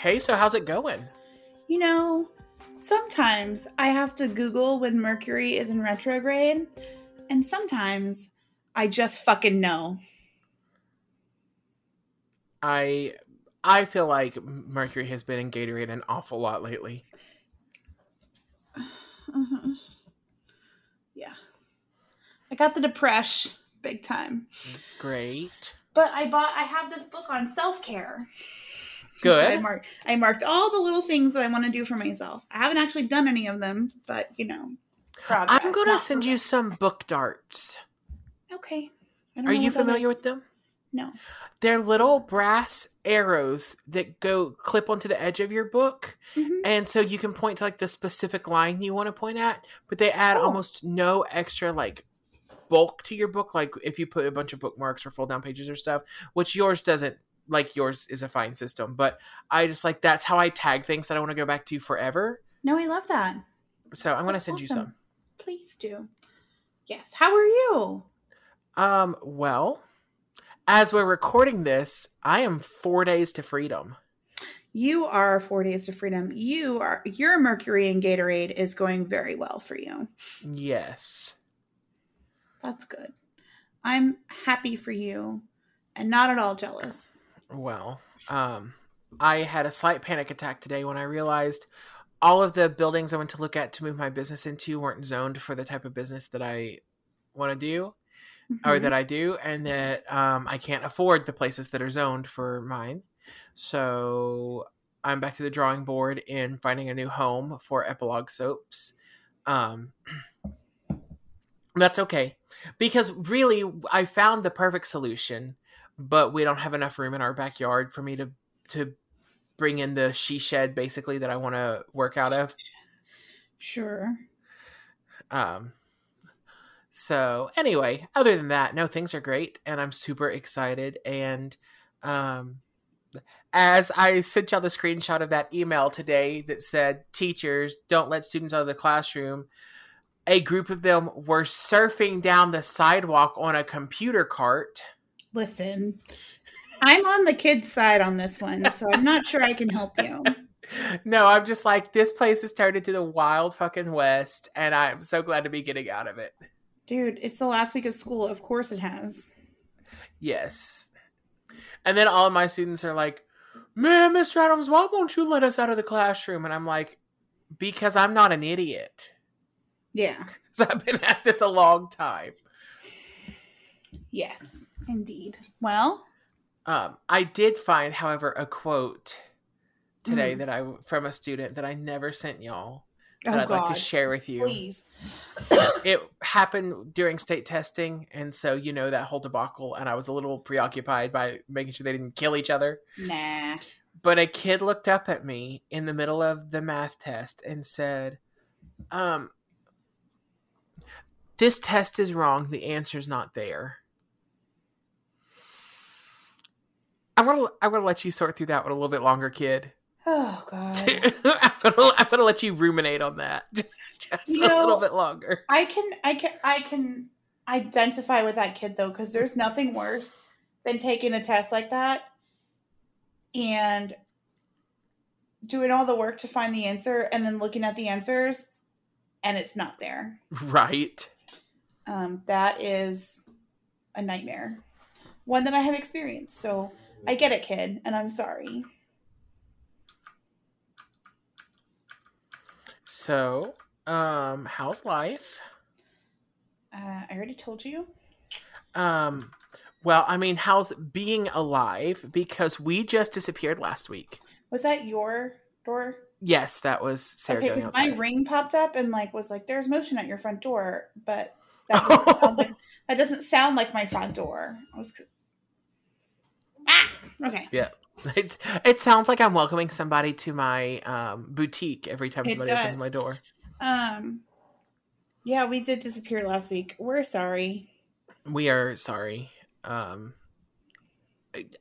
Hey, so how's it going? You know, sometimes I have to Google when Mercury is in retrograde, and sometimes I just fucking know. I I feel like Mercury has been in Gatorade an awful lot lately. Mhm. Yeah. I got the depression big time. Great. But I bought I have this book on self-care. Good. I marked I marked all the little things that I want to do for myself. I haven't actually done any of them, but you know. progress, I'm going to send you some book darts. Okay. Are you familiar with them? No. They're little brass arrows that go clip onto the edge of your book. Mhm. And so you can point to like the specific line you want to point at, but they add Oh. almost no extra like bulk to your book. Like if you put a bunch of bookmarks or fold down pages or stuff, which yours doesn't. Like yours is a fine system, but I just like that's how I tag things that I want to go back to forever. No, I love that. So I'm going to send you some. Please do. Yes. How are you? Um, well, as we're recording this, I am four days to freedom. You are four days to freedom. You are your Mercury and Gatorade is going very well for you. Yes. That's good. I'm happy for you and not at all jealous. Well, um, I had a slight panic attack today when I realized all of the buildings I went to look at to move my business into weren't zoned for the type of business that I want to do or Mhm. that I do, and that um, I can't afford the places that are zoned for mine. So I'm back to the drawing board in finding a new home for Epilogue Soaps. Um, that's okay because really I found the perfect solution, but we don't have enough room in our backyard for me to to bring in the she shed basically that I want to work out of. Sure. Um, so anyway, other than that, no, things are great, and I'm super excited. And um, as I sent y'all the screenshot of that email today that said, "Teachers don't let students out of the classroom," a group of them were surfing down the sidewalk on a computer cart. Listen, I'm on the kids' side on this one, so I'm not sure I can help you. No, I'm just like this place has turned into the wild fucking west, and I'm so glad to be getting out of it. Dude, it's the last week of school. Of course it has. Yes. And then all of my students are like, Man, Mr. Adams, why won't you let us out of the classroom? And I'm like, Because I'm not an idiot. Yeah. Because I've been at this a long time. Yes, indeed. Well, Um, I did find, however, a quote today Mm. that I from a student that I never sent y'all that oh I'd God, like to share with you. please. It happened during state testing, and so you know that whole debacle, and I was a little preoccupied by making sure they didn't kill each other. Nah. But a kid looked up at me in the middle of the math test and said, um, this test is wrong. The answer's not there. I'm gonna I'm gonna let you sort through that one a little bit longer, kid. Oh God. I'm, gonna, I'm gonna let you ruminate on that just You a know- little bit longer. I can I can I can identify with that kid though because there's nothing worse than taking a test like that and doing all the work to find the answer and then looking at the answers and it's not there. Right. Um, that is a nightmare. One that I have experienced. So I get it, kid, and I'm sorry. So, um, how's life? Uh, I already told you. Um, well, I mean, how's being alive? Because we just disappeared last week. Was that your door? Yes, that was Sarah okay, because my ring popped up and like was like, "There's motion at your front door," but that doesn't, sound, like, that doesn't sound like my front door. I was okay. It, it sounds like I'm welcoming somebody to my um, boutique every time It somebody opens my door. Um, yeah, we did disappear last week. We're sorry. We are sorry. Um,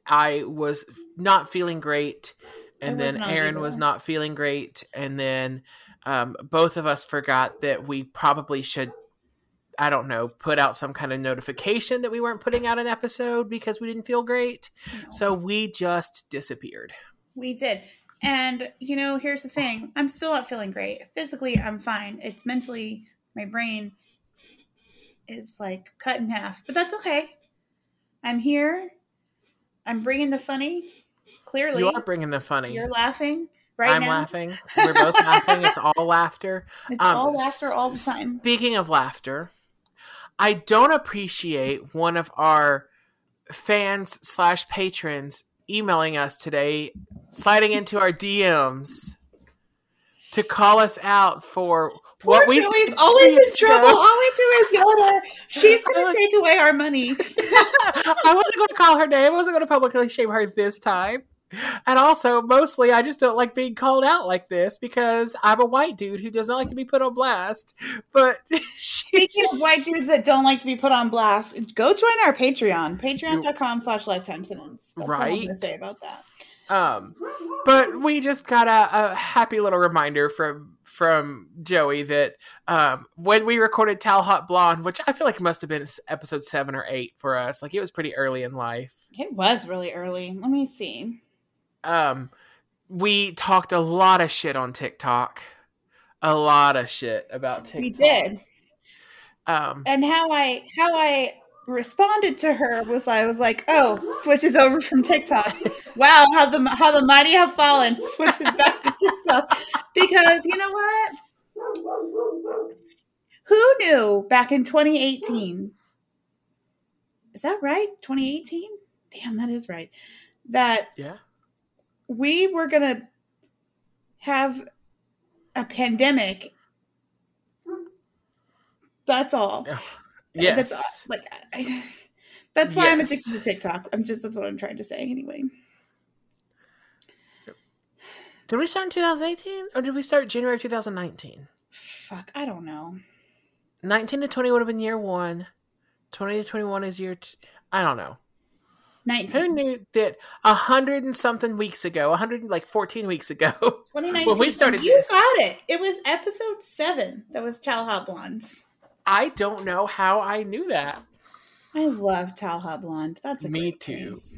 I was not feeling great, and I then Erin was not feeling great, and then um, both of us forgot that we probably should. I don't know, put out some kind of notification that we weren't putting out an episode because we didn't feel great. No. So we just disappeared. We did. And you know, here's the thing: I'm still not feeling great. Physically, I'm fine. It's mentally, my brain is like cut in half, but that's okay. I'm here. I'm bringing the funny. Clearly, You are bringing the funny. you're laughing right I'm now. laughing. We're both laughing. It's all laughter. It's Um, all laughter all the time. Speaking of laughter, I don't appreciate one of our fans slash patrons emailing us today, sliding into our DMs to call us out for Poor what we Joey's always in trouble. All we do is yell at her. She's gonna take away our money. I wasn't going to call her name. I wasn't going to publicly shame her this time. And also, mostly, I just don't like being called out like this because I'm a white dude who doesn't like to be put on blast. But she, Speaking of white dudes that don't like to be put on blast, go join our Patreon. Patreon.com slash lifetime sentence. That's all I'm Right. gonna say about that. um, but we just got a, a happy little reminder from from Joey that um, when we recorded Talhotblond, which I feel like must have been episode seven or eight for us, like it was pretty early in life. It was really early. Let me see. Um we talked a lot of shit on TikTok. A lot of shit about TikTok. We did. Um And how I how I responded to her was I was like, oh, switches over from TikTok. Wow, how the how the mighty have fallen. Switches back to TikTok. Because you know what? Who knew back in 2018? Is that right? 2018? Damn, that is right. That yeah. We were gonna have a pandemic. That's all. Yes. That's like I, that's why I'm addicted to TikTok. I'm just that's what I'm trying to say anyway. did we start in 2018 or did we start January 2019? Fuck, I don't know. 19 to 20 would have been year 1. 20 to 21 is year t- I don't know. Who knew that a hundred and something weeks ago, a hundred like fourteen weeks ago, 2019. when we started you this. got it. It was episode seven. That was Talhotblonds. I don't know how I knew that. I love Talhotblond. That's a Me too. case.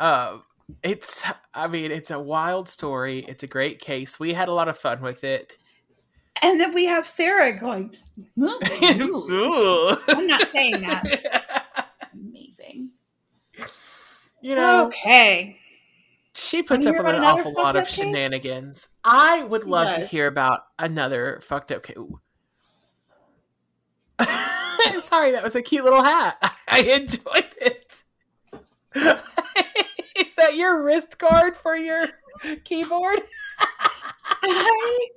Uh, it's I mean, it's a wild story. It's a great case. We had a lot of fun with it. And then we have Sarah going. I'm not saying that. You know, Okay. she puts up with an awful lot of shenanigans. I would She love to hear about another fucked up case. Sorry, that was a cute little hat. I enjoyed it. Is that your wrist guard for your keyboard? I,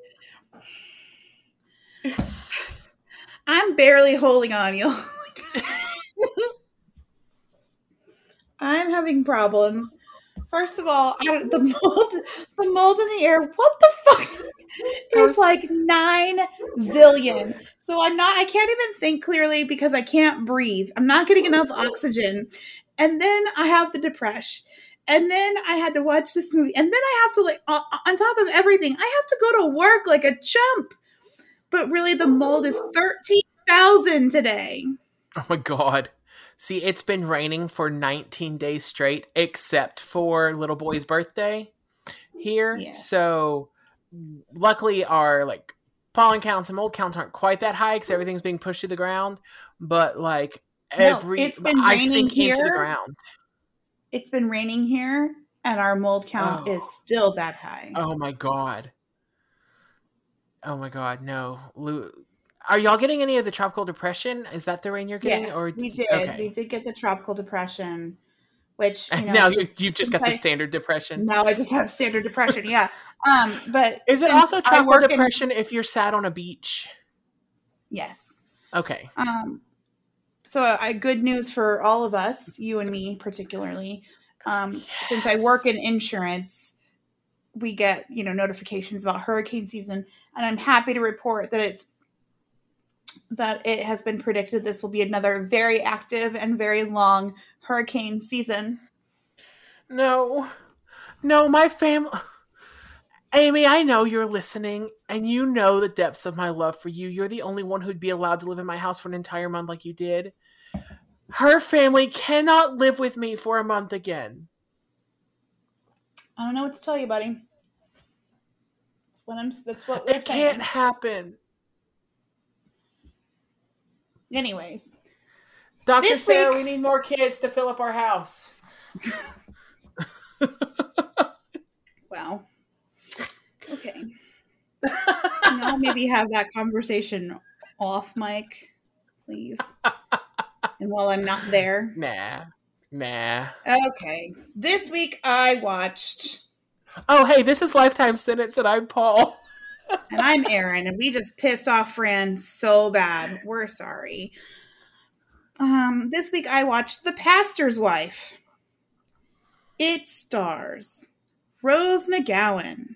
I'm barely holding on, you. I'm having problems. First of all, the mold, the mold in the air. What the fuck? It's like nine zillion. So I'm not. I can't even think clearly because I can't breathe. I'm not getting enough oxygen, and then I have the depression. And then I had to watch this movie, and then I have to like on, on top of everything, I have to go to work like a chump. But really, the mold is thirteen thousand today. Oh my god. See, it's been raining for 19 days straight, except for little boy's birthday here. Yes. So, luckily, our like pollen counts and mold counts aren't quite that high because everything's being pushed to the ground. But like No, every, it's been I raining sink into the here. ground. It's been raining here, and our mold count Oh. is still that high. Oh my god. Oh my god, no. Lu- Are y'all getting any of the tropical depression? Is that the rain you're getting? yes, or we did. Okay. We did get the tropical depression, which you know, now just- you've just got the standard depression. Now I just have standard depression. Yeah. Um, but Is it also tropical work in- depression if you're sad on a beach? yes. Okay. Um, so I good news for all of us, you and me particularly. Um, since I work in insurance, we get you know notifications about hurricane season, and I'm happy to report that it's that it has been predicted this will be another very active and very long hurricane season. No. No, my family. Amy, I know you're listening, and you know the depths of my love for you. You're the only one who'd be allowed to live in my house for an entire month like you did. Her family cannot live with me for a month again. I don't know what to tell you, buddy. That's what I'm. That's what It saying. can't happen. Anyways, Dr. This Sarah, week- we need more kids to fill up our house. wow. Okay. now maybe have that conversation off mic, please. and while I'm not there. Nah. Nah. Okay. This week I watched, Oh, hey, this is Lifetime Sentence, and I'm Paul. And I'm Erin, and we just pissed off Fran so bad. We're sorry. Um, this week I watched The Pastor's Wife. It stars Rose McGowan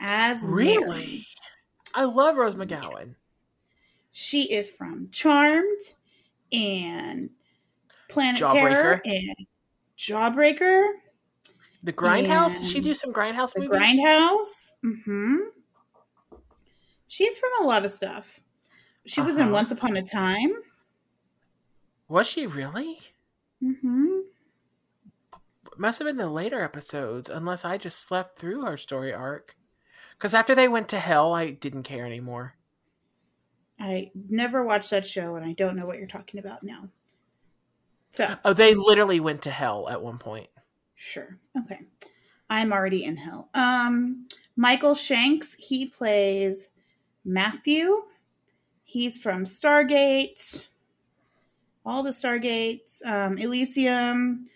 as Mary. Really? I love Rose McGowan. She is from Charmed and Planet Jawbreaker. Terror and Jawbreaker, The Grindhouse? Did she do some Grindhouse The movies? Grindhouse. Mm-hmm. She's from a lot of stuff. She was in Uh-huh. Once Upon a Time. Was she really? Mm-hmm. Must have been the later episodes, unless I just slept through her story arc. Because after they went to hell, I didn't care anymore. I never watched that show, and I don't know what you're talking about now. So Oh, they literally went to hell at one point. Sure. Okay. I'm already in hell. Um, Michael Shanks, he plays Matthew. He's from Stargate, all the Stargates, um, Elysium,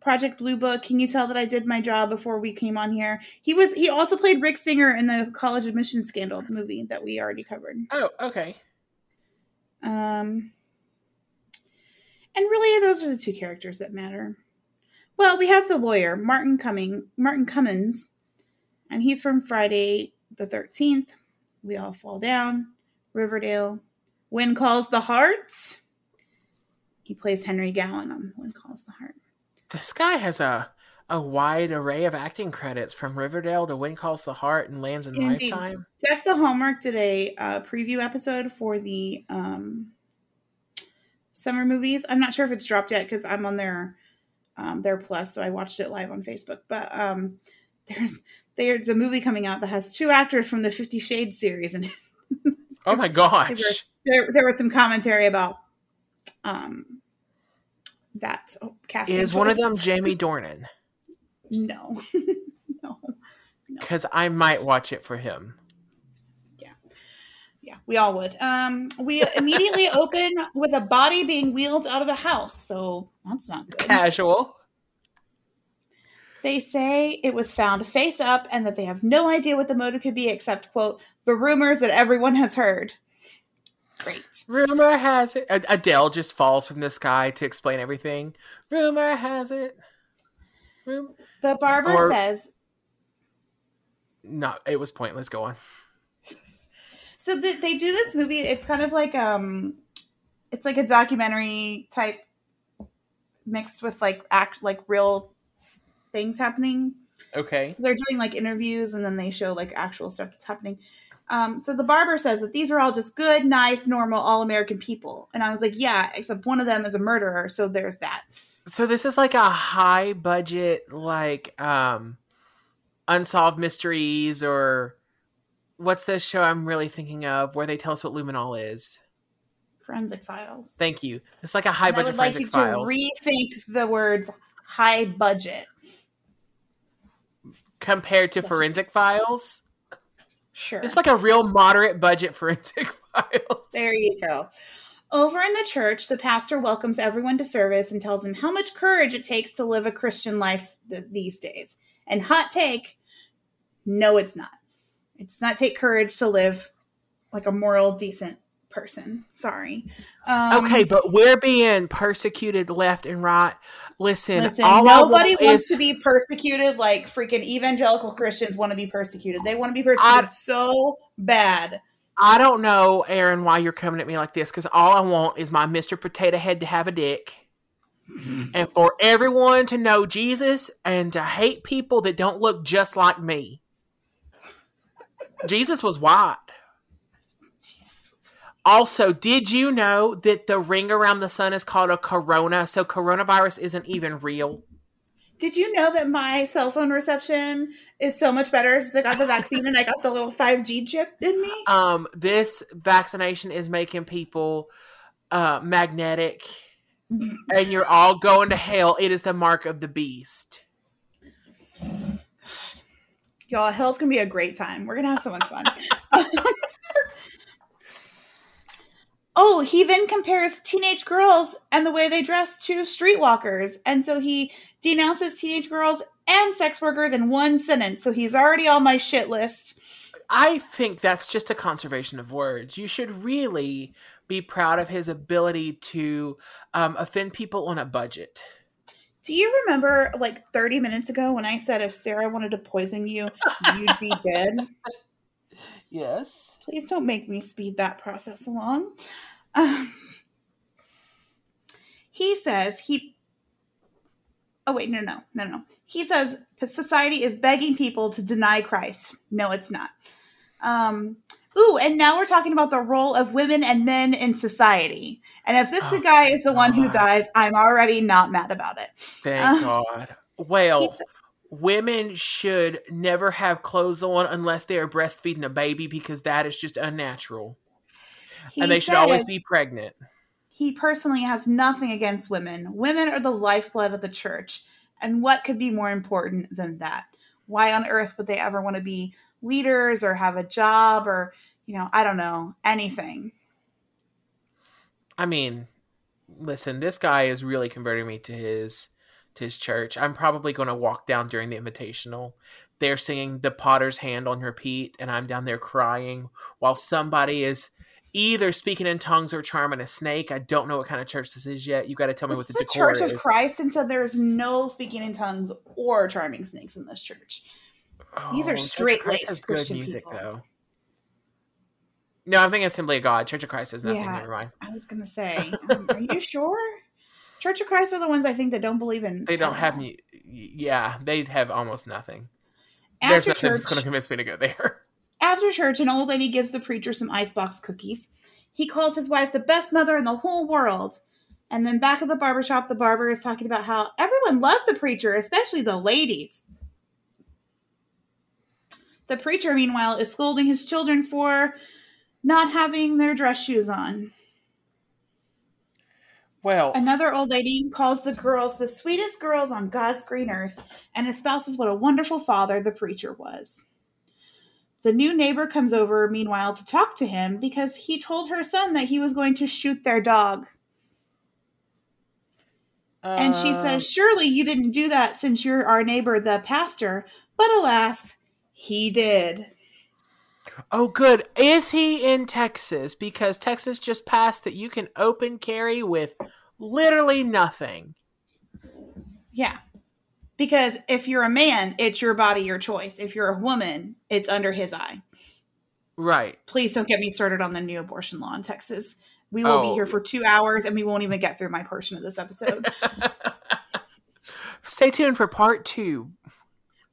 Project Blue Book. Can you tell that I did my job before we came on here? He was. He also played Rick Singer in the college admission scandal movie that we already covered. Oh, okay. Um, and really, those are the two characters that matter. Well, we have the lawyer, Martin Cumming, Martin Cummins, and he's from Friday the Thirteenth. We all fall down. Riverdale. When calls the heart. He plays Henry Gowan on When Calls the Heart. This guy has a a wide array of acting credits from Riverdale to When Calls the Heart and Lands in Indeed. Lifetime. Deck the Hallmark did a uh, preview episode for the um, summer movies. I'm not sure if it's dropped yet because I'm on their um, their plus, so I watched it live on Facebook. But um, there's there's a movie coming out that has two actors from the Fifty Shades series, and Oh my gosh. there there was some commentary about um, that oh, casting. Is one of them Jamie Dornan? No, no. Because I might watch it for him. Yeah, yeah, we all would. Um, we immediately open with a body being wheeled out of the house, so that's not good. Casual. They say it was found face up and that they have no idea what the motive could be except, quote, the rumors that everyone has heard. Great. Rumor has it. Adele just falls from the sky to explain everything. Rumor has it. Rum- The barber Or- says no, it was pointless. Go on. so th- they do this movie. It's kind of like um, it's like a documentary type mixed with like act like real things happening. Okay. they're doing like interviews and then they show like actual stuff that's happening. Um, so the barber says that these are all just good, nice, normal, all American people. And I was like, yeah, except one of them is a murderer. So there's that. So this is like a high budget, like um, unsolved mysteries, or what's the show I'm really thinking of where they tell us what luminol is? Forensic files. Thank you. It's like a high And I budget would like you forensic to rethink the words high budget. Compared to Yes. forensic files. Sure. It's like a real moderate budget forensic files. There you go. Over in the church, the pastor welcomes everyone to service and tells them how much courage it takes to live a Christian life th- these days. And hot take, no, it's not. It does not take courage to live like a moral, decent person. Sorry. Um, okay, but we're being persecuted left and right. Listen, Listen, all nobody want wants is to be persecuted like freaking evangelical Christians want to be persecuted. They want to be persecuted I, so bad. I don't know, Erin, why you're coming at me like this because all I want is my Mr. Potato Head to have a dick and for everyone to know Jesus and to hate people that don't look just like me. Jesus was white. Also, did you know that the ring around the sun is called a corona? So coronavirus isn't even real. Did you know that my cell phone reception is so much better since I got the vaccine and I got the little 5G chip in me? Um, this vaccination is making people uh, magnetic, and you're all going to hell. It is the mark of the beast. Y'all, hell's gonna be a great time. We're gonna have so much fun. oh, he then compares teenage girls and the way they dress to streetwalkers. And so he denounces teenage girls and sex workers in one sentence. So he's already on my shit list. I think that's just a conservation of words. You should really be proud of his ability to um, offend people on a budget. Do you remember like 30 minutes ago when I said if Sarah wanted to poison you, you'd be dead? Yes. Please don't make me speed that process along. Um, he says he. Oh, wait, no, no, no, no. He says society is begging people to deny Christ. No, it's not. Um, ooh, and now we're talking about the role of women and men in society. And if this Oh, guy is the one who dies, I'm already not mad about it. Thank Uh, God. Well, women should never have clothes on unless they are breastfeeding a baby because that is just unnatural. He and they should always be pregnant. He personally has nothing against women. Women are the lifeblood of the church. And what could be more important than that? Why on earth would they ever want to be leaders or have a job or, you know, I don't know, anything? I mean, listen, this guy is really converting me to his to his church. I'm probably going to walk down during the invitational. They're singing "The Potter's Hand" on repeat, and I'm down there crying while somebody is either speaking in tongues or charming a snake. I don't know what kind of church this is yet. You got to tell me This what is the the Church is. of Christ, and so there's no speaking in tongues or charming snakes in this church. These are Christ has good Christian music, people. though. No, I'm thinking Assembly of God. Church of Christ is nothing. Yeah. Never mind. I was gonna say, um, are you sure? Church of Christ are the ones I think that don't believe in. They don't have me. Yeah, they have almost nothing. There's After nothing that's going to convince me to go there. After church, an old lady gives the preacher some icebox cookies. He calls his wife the best mother in the whole world. And then back at the barber shop, the barber is talking about how everyone loved the preacher, especially the ladies. The preacher, meanwhile, is scolding his children for not having their dress shoes on. Well, Another old lady calls the girls the sweetest girls on God's green earth and espouses what a wonderful father the preacher was. The new neighbor comes over, meanwhile, to talk to him because he told her son that he was going to shoot their dog. And she um, says, Surely you didn't do that since you're our neighbor, the pastor. But alas, he did. "Oh, good. Is he in Texas? Because Texas just passed that you can open carry with literally nothing." Yeah. Because if you're a man, it's your body, your choice. If you're a woman, it's under his eye. Right. please don't get me started on the new abortion law in Texas. We will be Oh. here for two hours and we won't even get through my portion of this episode. Stay tuned for part two.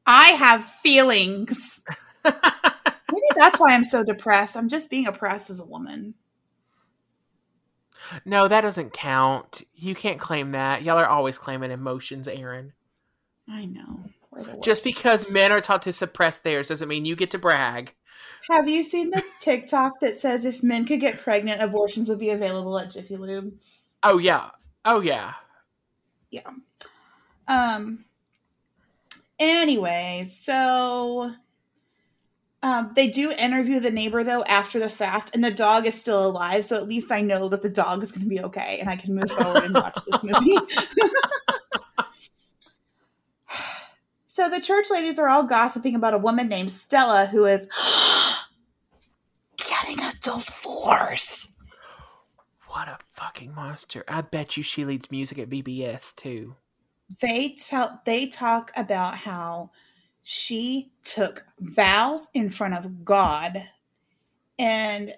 I have feelings. Maybe that's why I'm so depressed. I'm just being oppressed as a woman. No, that doesn't count. You can't claim that. Y'all are always claiming emotions, Erin. I know. Just because men are taught to suppress theirs doesn't mean you get to brag. Have you seen the TikTok that says if men could get pregnant, abortions would be available at Jiffy Lube? Oh yeah. Oh yeah. yeah. Um. Anyway, so um, they do interview the neighbor though after the fact, and the dog is still alive. So at least I know that the dog is going to be okay, and I can move forward and watch this movie. so the church ladies are all gossiping about a woman named Stella who is getting a divorce. What a fucking monster. I bet you she leads music at VBS too. they tell they talk about how she took vows in front of God and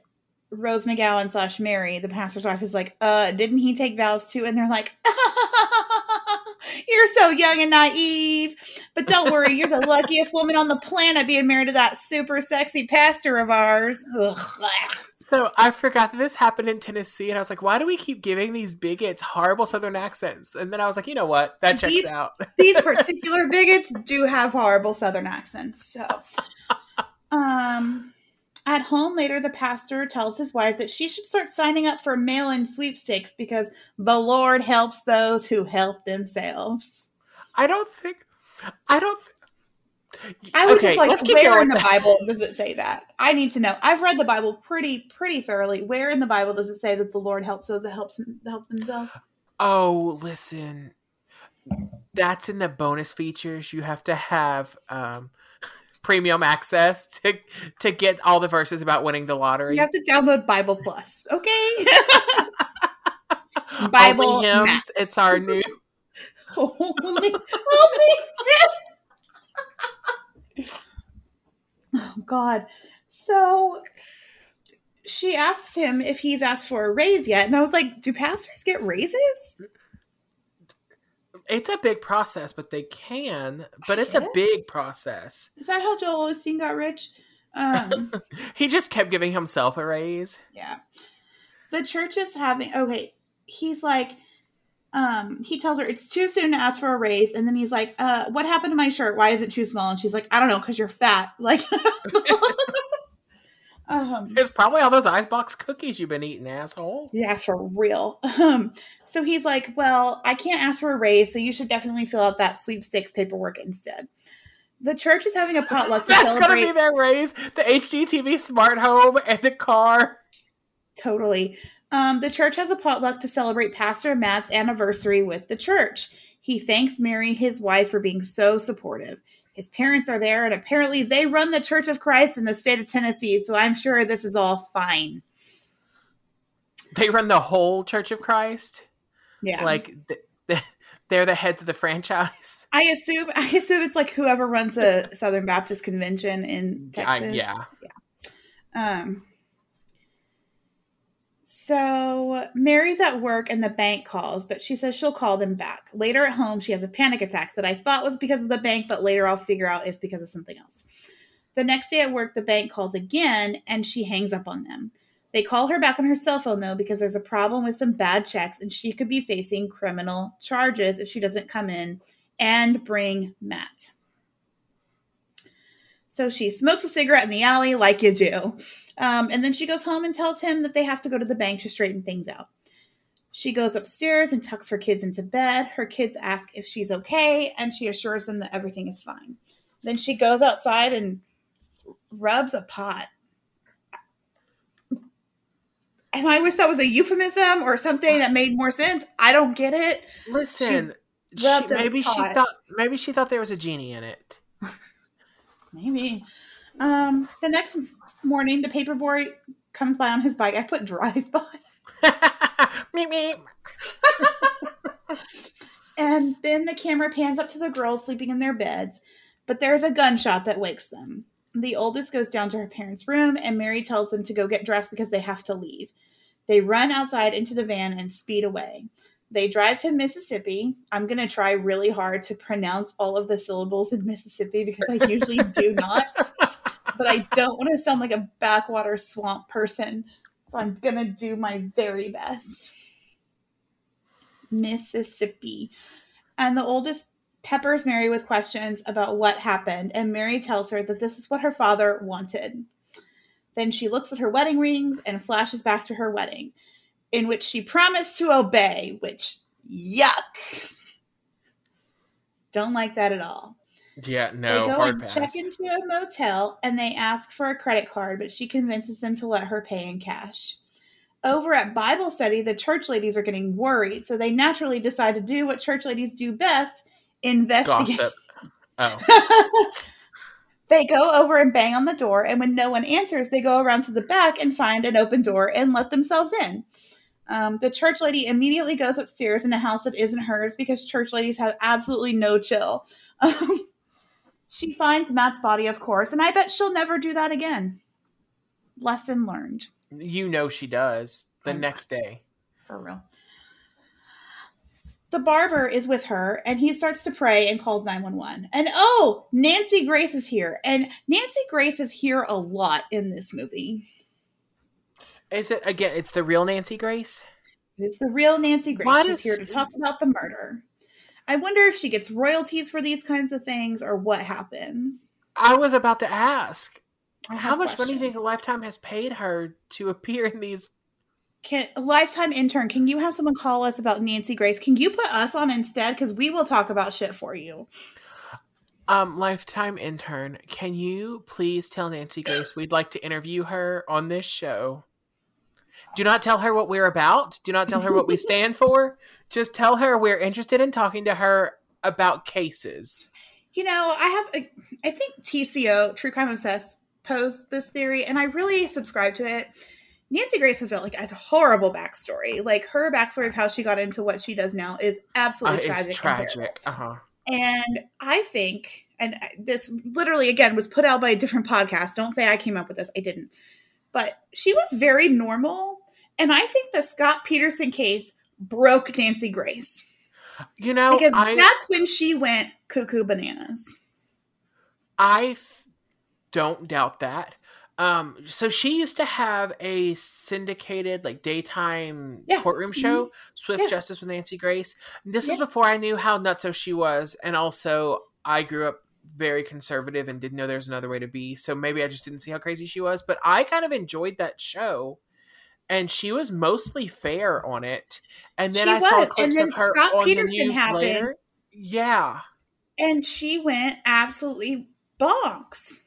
Rose McGowan slash Mary, the pastor's wife, is like, uh, didn't he take vows too? And they're like, You're so young and naive. But don't worry, you're the luckiest woman on the planet being married to that super sexy pastor of ours. Ugh. So I forgot that this happened in Tennessee, and I was like, why do we keep giving these bigots horrible Southern accents? And then I was like, you know what? That checks These- out. These particular bigots do have horrible Southern accents. So, um, at home later, the pastor tells his wife that she should start signing up for mail-in sweepstakes because the Lord helps those who help themselves. I don't think. I don't. Th- I would Okay, just like where in the Bible does it say that? I need to know. I've read the Bible pretty pretty thoroughly. Where in the Bible does it say that the Lord helps those that helps help themselves? Oh, listen. That's in the bonus features. You have to have um, premium access to to get all the verses about winning the lottery. You have to download Bible Plus, okay? Only Bible hymns. Max. It's our new. only, only. oh God! So she asks him if he's asked for a raise yet, and I was like, "Do pastors get raises?" It's a big process, but they can. But it's get a big process. Is that how Joel Osteen got rich? Um, He just kept giving himself a raise. yeah. The church is having okay. He's like, um, he tells her it's too soon to ask for a raise, and then he's like, uh, what happened to my shirt? Why is it too small? And she's like, I don't know, because you're fat. Like, um, It's probably all those icebox cookies you've been eating, asshole. Yeah, for real. Um, so he's like, Well, I can't ask for a raise, so you should definitely fill out that sweepstakes paperwork instead. The church is having a potluck to That's gonna be their raise. The HGTV smart home and the car. Totally. Um, the church has a potluck to celebrate Pastor Matt's anniversary with the church. He thanks Mary, his wife, for being so supportive. His parents are there, and apparently they run the Church of Christ in the state of Tennessee, so I'm sure this is all fine. They run the whole Church of Christ. Yeah. Like th- th- they're the heads of the franchise. I assume I assume it's like whoever runs the Southern Baptist Convention in I- Texas. yeah. Yeah. Um. So Mary's at work and the bank calls, but she says she'll call them back. Later at home, she has a panic attack that I thought was because of the bank, but later I'll figure out it's because of something else. The next day at work, the bank calls again and she hangs up on them. They call her back on her cell phone though because there's a problem with some bad checks and she could be facing criminal charges if she doesn't come in and bring Matt. So she smokes a cigarette in the alley like you do. Um, and then she goes home and tells him that they have to go to the bank to straighten things out. She goes upstairs and tucks her kids into bed. Her kids ask if she's okay, and she assures them that everything is fine. Then she goes outside and rubs a pot. And I wish that was a euphemism or something that made more sense. I don't get it. Listen, she, a maybe she thought maybe she thought there was a genie in it. Maybe. Um, the next morning, the paper boy comes by on his bike. I put drives by. meep, meep. And then the camera pans up to the girls sleeping in their beds, but there's a gunshot that wakes them. The oldest goes down to her parents' room, and Mary tells them to go get dressed because they have to leave. They run outside into the van and speed away. They drive to Mississippi. I'm going to try really hard to pronounce all of the syllables in Mississippi because I usually do not. But I don't want to sound like a backwater swamp person. So I'm going to do my very best. Mississippi. And the oldest peppers Mary with questions about what happened, and Mary tells her that this is what her father wanted. Then she looks at her wedding rings and flashes back to her wedding, in which she promised to obey, which, yuck. Don't like that at all. Yeah, They no go hard and pass. check into a motel and they ask for a credit card, but she convinces them to let her pay in cash. Over at Bible study, the church ladies are getting worried, so they naturally decide to do what church ladies do best investigate. Gossip. Oh, they go over and bang on the door, and when no one answers, they go around to the back and find an open door and let themselves in. Um, the church lady immediately goes upstairs in a house that isn't hers because church ladies have absolutely no chill. Um, she finds Matt's body, of course, and I bet she'll never do that again. Lesson learned, you know she does. The know. next day. for real. the barber is with her and he starts to pray and calls 911. And oh, Nancy Grace is here. And Nancy Grace is here a lot in this movie. Is it again? It's the real Nancy Grace. It's the real Nancy Grace. She's here to talk about the murder. I wonder if she gets royalties for these kinds of things or what happens. I was about to ask. How much money do you think Lifetime has paid her to appear in these? Can lifetime intern? Can you have someone call us about Nancy Grace? Can you put us on instead? Because we will talk about shit for you. Um, Lifetime intern, can you please tell Nancy Grace we'd like to interview her on this show? Do not tell her what we're about. Do not tell her what we stand for. Just tell her we're interested in talking to her about cases. You know, I have, a, I think TCO, True Crime Obsessed, posed this theory, and I really subscribe to it. Nancy Grace has a, like a horrible backstory. Like her backstory of how she got into what she does now is Uh, absolutely tragic. it's and tragic. Uh huh. And I think, and this literally again was put out by a different podcast. Don't say I came up with this. I didn't. But she was very normal. And I think the Scott Peterson case broke Nancy Grace You know, because I that's when she went cuckoo bananas. I don't doubt that. Um, so she used to have a syndicated like daytime Yeah. courtroom show, Swift Yeah. Justice with Nancy Grace. This was before I knew how nutso she was, and also I grew up very conservative and didn't know there was another way to be. So maybe I just didn't see how crazy she was. But I kind of enjoyed that show, and she was mostly fair on it. And then She I saw was, clips and then of her Scott on Peterson the news happened. later. Yeah. And she went absolutely bonks.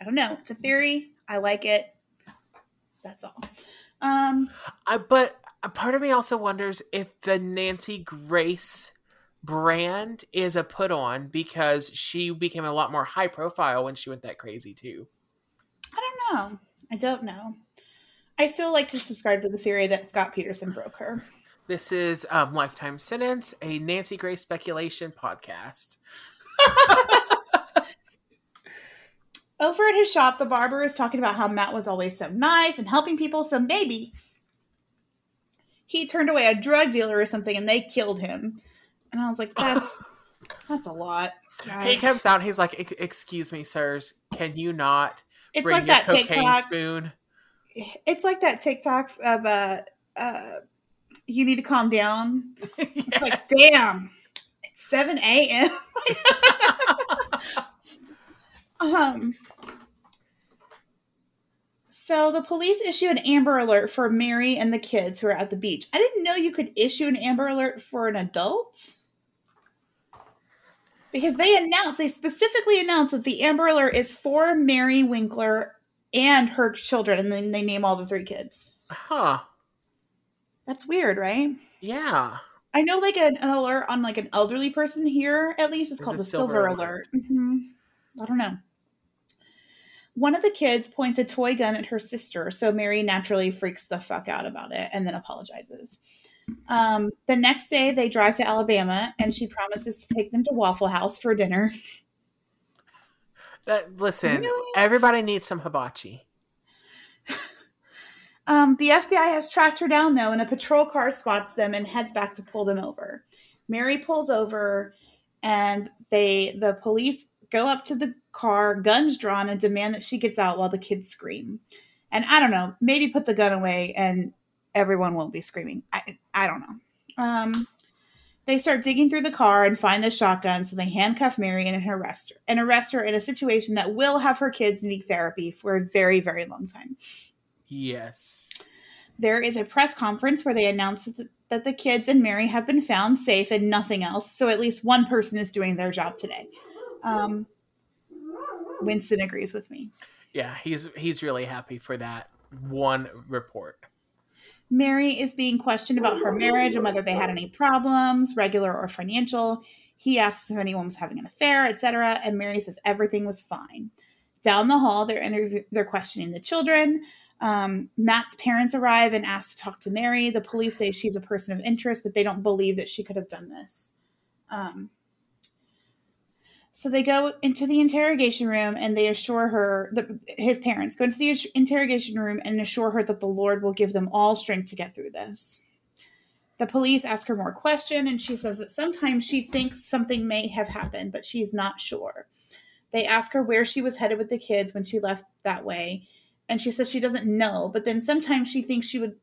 I don't know. It's a theory. I like it. That's all. Um, I, but a part of me also wonders if the Nancy Grace brand is a put on because she became a lot more high profile when she went that crazy too. I don't know. I don't know. I still like to subscribe to the theory that Scott Peterson broke her. This is um, Lifetime Sentence, a Nancy Grace speculation podcast. Over at his shop, the barber is talking about how Matt was always so nice and helping people, so maybe he turned away a drug dealer or something and they killed him. And I was like, that's that's a lot. He comes out, he's like, "Excuse me, sirs, can you not It's bring like your that cocaine TikTok. spoon?" It's like that TikTok of uh, uh, you need to calm down. It's like, damn, it's seven a.m. Um. So the police issue an Amber Alert for Mary and the kids who are at the beach. I didn't know you could issue an Amber Alert for an adult. Because they announced, they specifically announced that the Amber Alert is for Mary Winkler and her children, and then they name all the three kids. huh? That's weird, right? Yeah. I know, like an, an alert on like an elderly person here, at least it's called a the silver silver, alert. alert. hmm I don't know. One of the kids points a toy gun at her sister, so Mary naturally freaks the fuck out about it and then apologizes. Um, the next day, they drive to Alabama, and she promises to take them to Waffle House for dinner. That, listen, Really? everybody needs some hibachi. Um, the FBI has tracked her down though, and a patrol car spots them and heads back to pull them over. Mary pulls over, and they the police go up to the car, guns drawn, and demand that she gets out while the kids scream. And I don't know, maybe put the gun away, and everyone won't be screaming. I I don't know. Um, they start digging through the car and find the shotgun, so they handcuff Marion and arrest her, and arrest her in a situation that will have her kids need therapy for a very very long time Yes. there is a press conference where they announce that the, that the kids and Mary have been found safe and nothing else. So at least one person is doing their job today. Um, Winston agrees with me. Yeah, he's he's really happy for that one report. Mary is being questioned about her marriage and whether they had any problems, regular or financial. He asks if anyone was having an affair, etc. And Mary says everything was fine. Down the hall, they're interview- they're questioning the children. Um, Matt's parents arrive and ask to talk to Mary. The police say she's a person of interest, but they don't believe that she could have done this. Um, so they go into the interrogation room and they assure her, the, his parents go into the interrogation room and assure her that the Lord will give them all strength to get through this. The police ask her more question, and she says that sometimes she thinks something may have happened, but she's not sure. They ask her where she was headed with the kids when she left that way, and she says she doesn't know, but then sometimes she thinks she would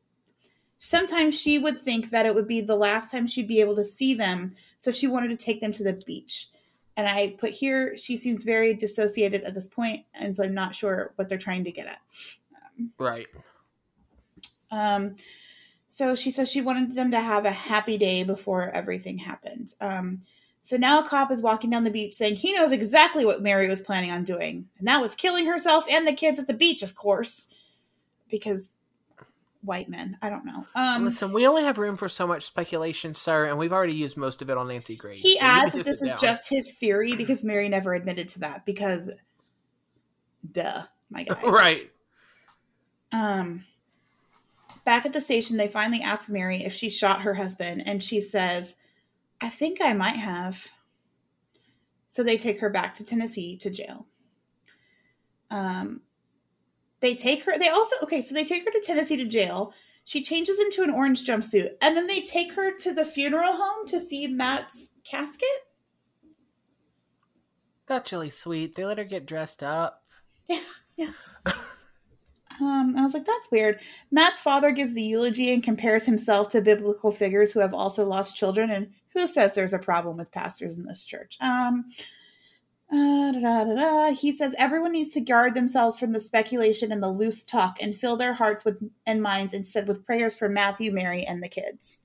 sometimes she would think that it would be the last time she'd be able to see them, so she wanted to take them to the beach. And I put here she seems very dissociated at this point, and so I'm not sure what they're trying to get at. Um, Right. um, so she says she wanted them to have a happy day before everything happened. Um, so now a cop is walking down the beach saying he knows exactly what Mary was planning on doing, and that was killing herself and the kids at the beach, of course, because white men. I don't know. Um, Listen, we only have room for so much speculation, sir, and we've already used most of it on Nancy Grace. he so adds that this is down. just his theory because Mary never admitted to that. Because, duh, my guy. right. Um, back at the station, they finally ask Mary if she shot her husband, and she says, I think I might have. So they take her back to Tennessee to jail. Um, they take her, they also, okay, so they take her to Tennessee to jail. She changes into an orange jumpsuit, and then they take her to the funeral home to see Matt's casket. That's really sweet. They let her get dressed up. Yeah, Um, I was like, that's weird. Matt's father gives the eulogy and compares himself to biblical figures who have also lost children. And who says there's a problem with pastors in this church? Um, uh, da, da, da. He says everyone needs to guard themselves from the speculation and the loose talk and fill their hearts with and minds instead with prayers for Matthew, Mary, and the kids.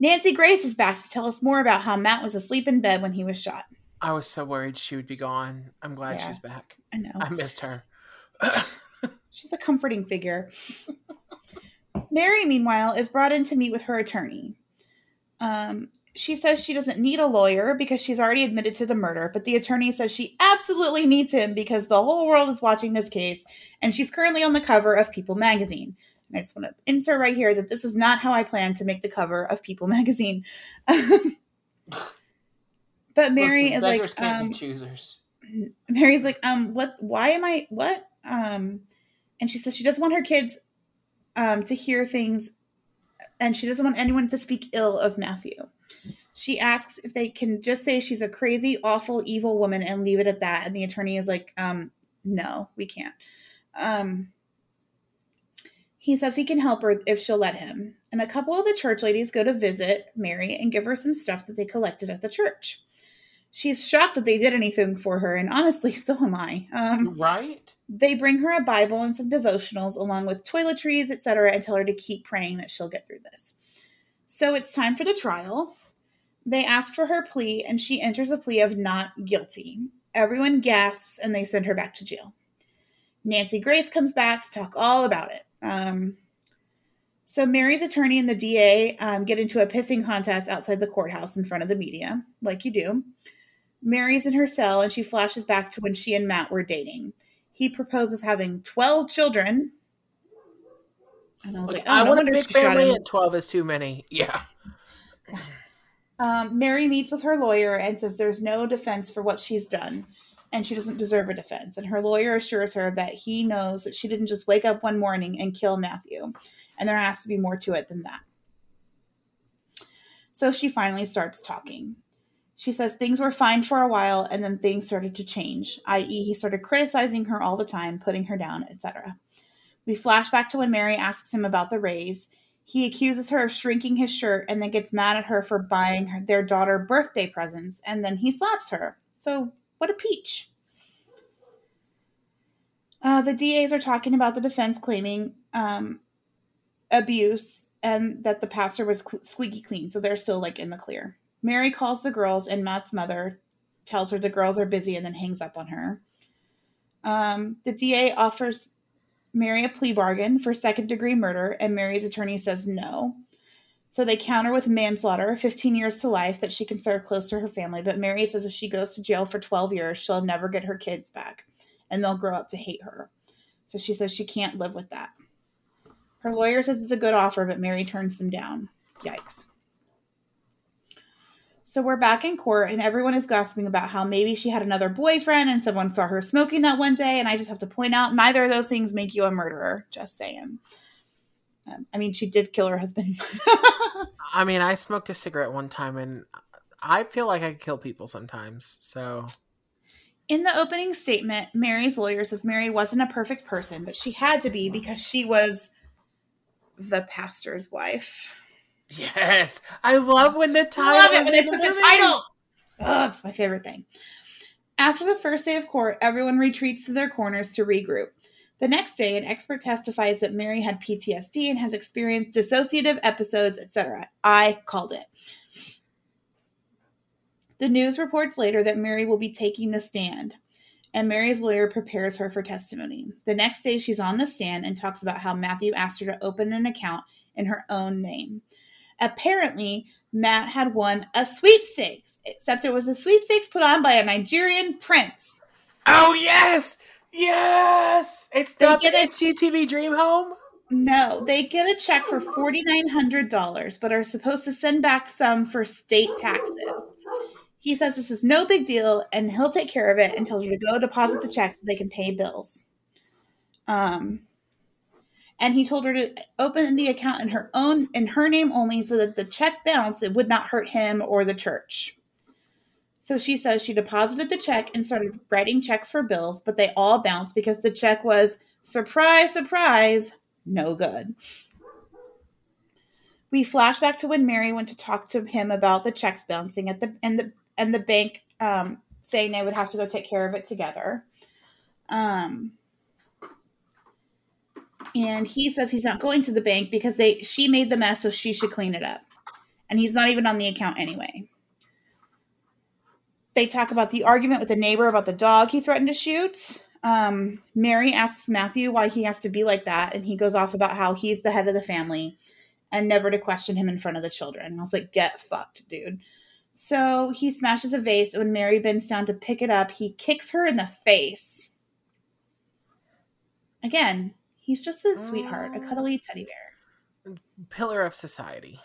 Nancy Grace is back to tell us more about how Matt was asleep in bed when he was shot. I was so worried she would be gone. I'm glad Yeah. she's back. I know. I missed her. She's a comforting figure. Mary, meanwhile, is brought in to meet with her attorney. Um, she says she doesn't need a lawyer because she's already admitted to the murder, but the attorney says she absolutely needs him because the whole world is watching this case, and she's currently on the cover of People magazine. And I just want to insert right here that this is not how I plan to make the cover of People magazine. but Mary Listen, is beggars like, can't um, be choosers. Mary's like, um, what? Why am I? What? Um, and she says she doesn't want her kids, um, to hear things, and she doesn't want anyone to speak ill of Matthew. She asks if they can just say she's a crazy, awful, evil woman and leave it at that. And the attorney is like, um, no, we can't. Um, he says he can help her if she'll let him. And a couple of the church ladies go to visit Mary and give her some stuff that they collected at the church. She's shocked that they did anything for her, and honestly, so am I. Um, Right? they bring her a Bible and some devotionals along with toiletries, etc., and tell her to keep praying that she'll get through this. So it's time for the trial. They ask for her plea, and she enters a plea of not guilty. Everyone gasps, and they send her back to jail. Nancy Grace comes back to talk all about it. Um, so Mary's attorney and the DA um, get into a pissing contest outside the courthouse in front of the media, like you do. Mary's in her cell, and she flashes back to when she and Matt were dating he proposes having 12 children. And I was Like, like, oh, I no want a big family, and 12 is too many. Yeah. Um, Mary meets with her lawyer and says there's no defense for what she's done, and she doesn't deserve a defense. And her lawyer assures her that he knows that she didn't just wake up one morning and kill Matthew, and there has to be more to it than that. So she finally starts talking. She says things were fine for a while, and then things started to change, i.e., he started criticizing her all the time, putting her down, etc. We flash back to when Mary asks him about the raise. He accuses her of shrinking his shirt and then gets mad at her for buying her, their daughter birthday presents, and then he slaps her. So, what a peach. Uh, the DAs are talking about the defense claiming um, abuse and that the pastor was squeaky clean, so they're still like in the clear. Mary calls the girls, and Matt's mother tells her the girls are busy and then hangs up on her. Um, the DA offers Mary a plea bargain for second degree murder, and Mary's attorney says no. So they counter with manslaughter, 15 years to life, that she can serve close to her family. But Mary says if she goes to jail for 12 years, she'll never get her kids back, and they'll grow up to hate her. So she says she can't live with that. Her lawyer says it's a good offer, but Mary turns them down. Yikes. So we're back in court, and everyone is gossiping about how maybe she had another boyfriend and someone saw her smoking that one day. And I just have to point out neither of those things make you a murderer. Just saying. Um, I mean, she did kill her husband. I mean, I smoked a cigarette one time and I feel like I kill people sometimes. So In the opening statement, Mary's lawyer says Mary wasn't a perfect person, but she had to be because she was the pastor's wife. Yes, I love when the title. Love it is when they in put the movie. title. Ugh, it's my favorite thing. After the first day of court, everyone retreats to their corners to regroup. The next day, an expert testifies that Mary had PTSD and has experienced dissociative episodes, etc. I called it. The news reports later that Mary will be taking the stand, and Mary's lawyer prepares her for testimony. The next day, she's on the stand and talks about how Matthew asked her to open an account in her own name. Apparently, Matt had won a sweepstakes, except it was a sweepstakes put on by a Nigerian prince. Oh yes, yes! It's They not the get it. HGTV Dream Home. No, they get a check for $4,900, but are supposed to send back some for state taxes. He says this is no big deal and he'll take care of it and tells her to go deposit the check so they can pay bills. Um, and he told her to open the account in her own in her name only so that the check bounce it would not hurt him or the church. So she says she deposited the check and started writing checks for bills, but they all bounced because the check was surprise, surprise, no good. We flash back to when Mary went to talk to him about the checks bouncing at the and the and the bank um, saying they would have to go take care of it together. Um, and he says he's not going to the bank because they she made the mess, so she should clean it up. And he's not even on the account anyway. They talk about the argument with the neighbor about the dog he threatened to shoot. Um, Mary asks Matthew why he has to be like that, and he goes off about how he's the head of the family and never to question him in front of the children. I was like, get fucked, dude. So he smashes a vase, and when Mary bends down to pick it up, he kicks her in the face. Again, he's just a sweetheart, a cuddly teddy bear. Pillar of society.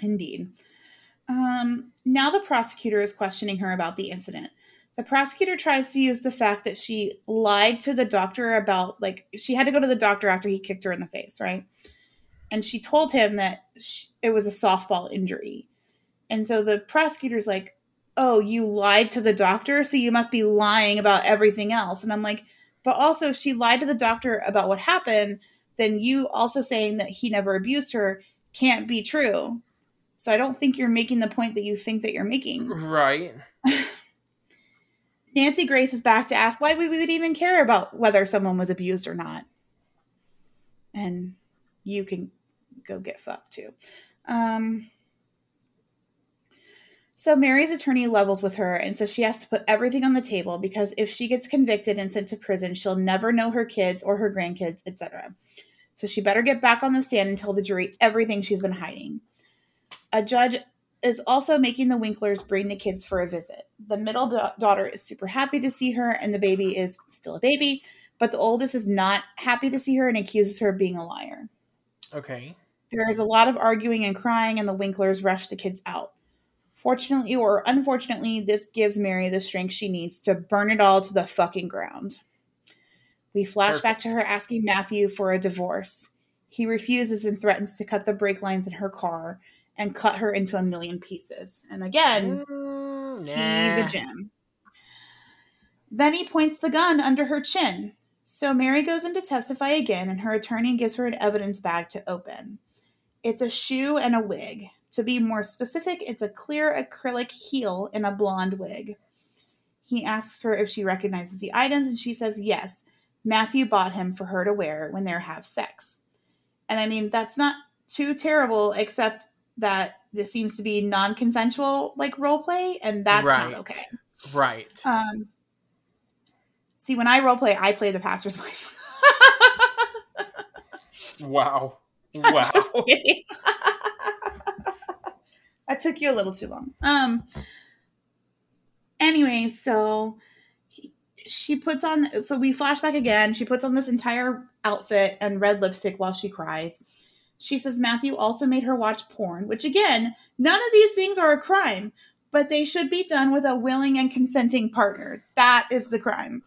Indeed. Um, now the prosecutor is questioning her about the incident. The prosecutor tries to use the fact that she lied to the doctor about, like, she had to go to the doctor after he kicked her in the face, right? And she told him that sh it was a softball injury. And so the prosecutor's like, oh, you lied to the doctor, so you must be lying about everything else. And I'm like, but also, if she lied to the doctor about what happened, then you also saying that he never abused her can't be true. So I don't think you're making the point that you think that you're making. Right. Nancy Grace is back to ask why we would even care about whether someone was abused or not. And you can go get fucked too. Um, so Mary's attorney levels with her and says she has to put everything on the table because if she gets convicted and sent to prison, she'll never know her kids or her grandkids, etc. So she better get back on the stand and tell the jury everything she's been hiding. A judge is also making the Winklers bring the kids for a visit. The middle da- daughter is super happy to see her, and the baby is still a baby, but the oldest is not happy to see her and accuses her of being a liar. Okay. There is a lot of arguing and crying, and the Winklers rush the kids out. Fortunately or unfortunately, this gives Mary the strength she needs to burn it all to the fucking ground. We flash back to her asking Matthew for a divorce. He refuses and threatens to cut the brake lines in her car and cut her into a million pieces. And again, Mm, he's a gem. Then he points the gun under her chin. So Mary goes in to testify again, and her attorney gives her an evidence bag to open. It's a shoe and a wig. To be more specific, it's a clear acrylic heel in a blonde wig. He asks her if she recognizes the items, and she says yes. Matthew bought him for her to wear when they have sex. And I mean, that's not too terrible, except that this seems to be non-consensual like role play, and that's Right. not okay. Right. Um, see, when I role play, I play the pastor's wife. Wow. Wow. That took you a little too long. Um. Anyway, so he, she puts on. So we flash back again. She puts on this entire outfit and red lipstick while she cries. She says Matthew also made her watch porn, which again, none of these things are a crime, but they should be done with a willing and consenting partner. That is the crime.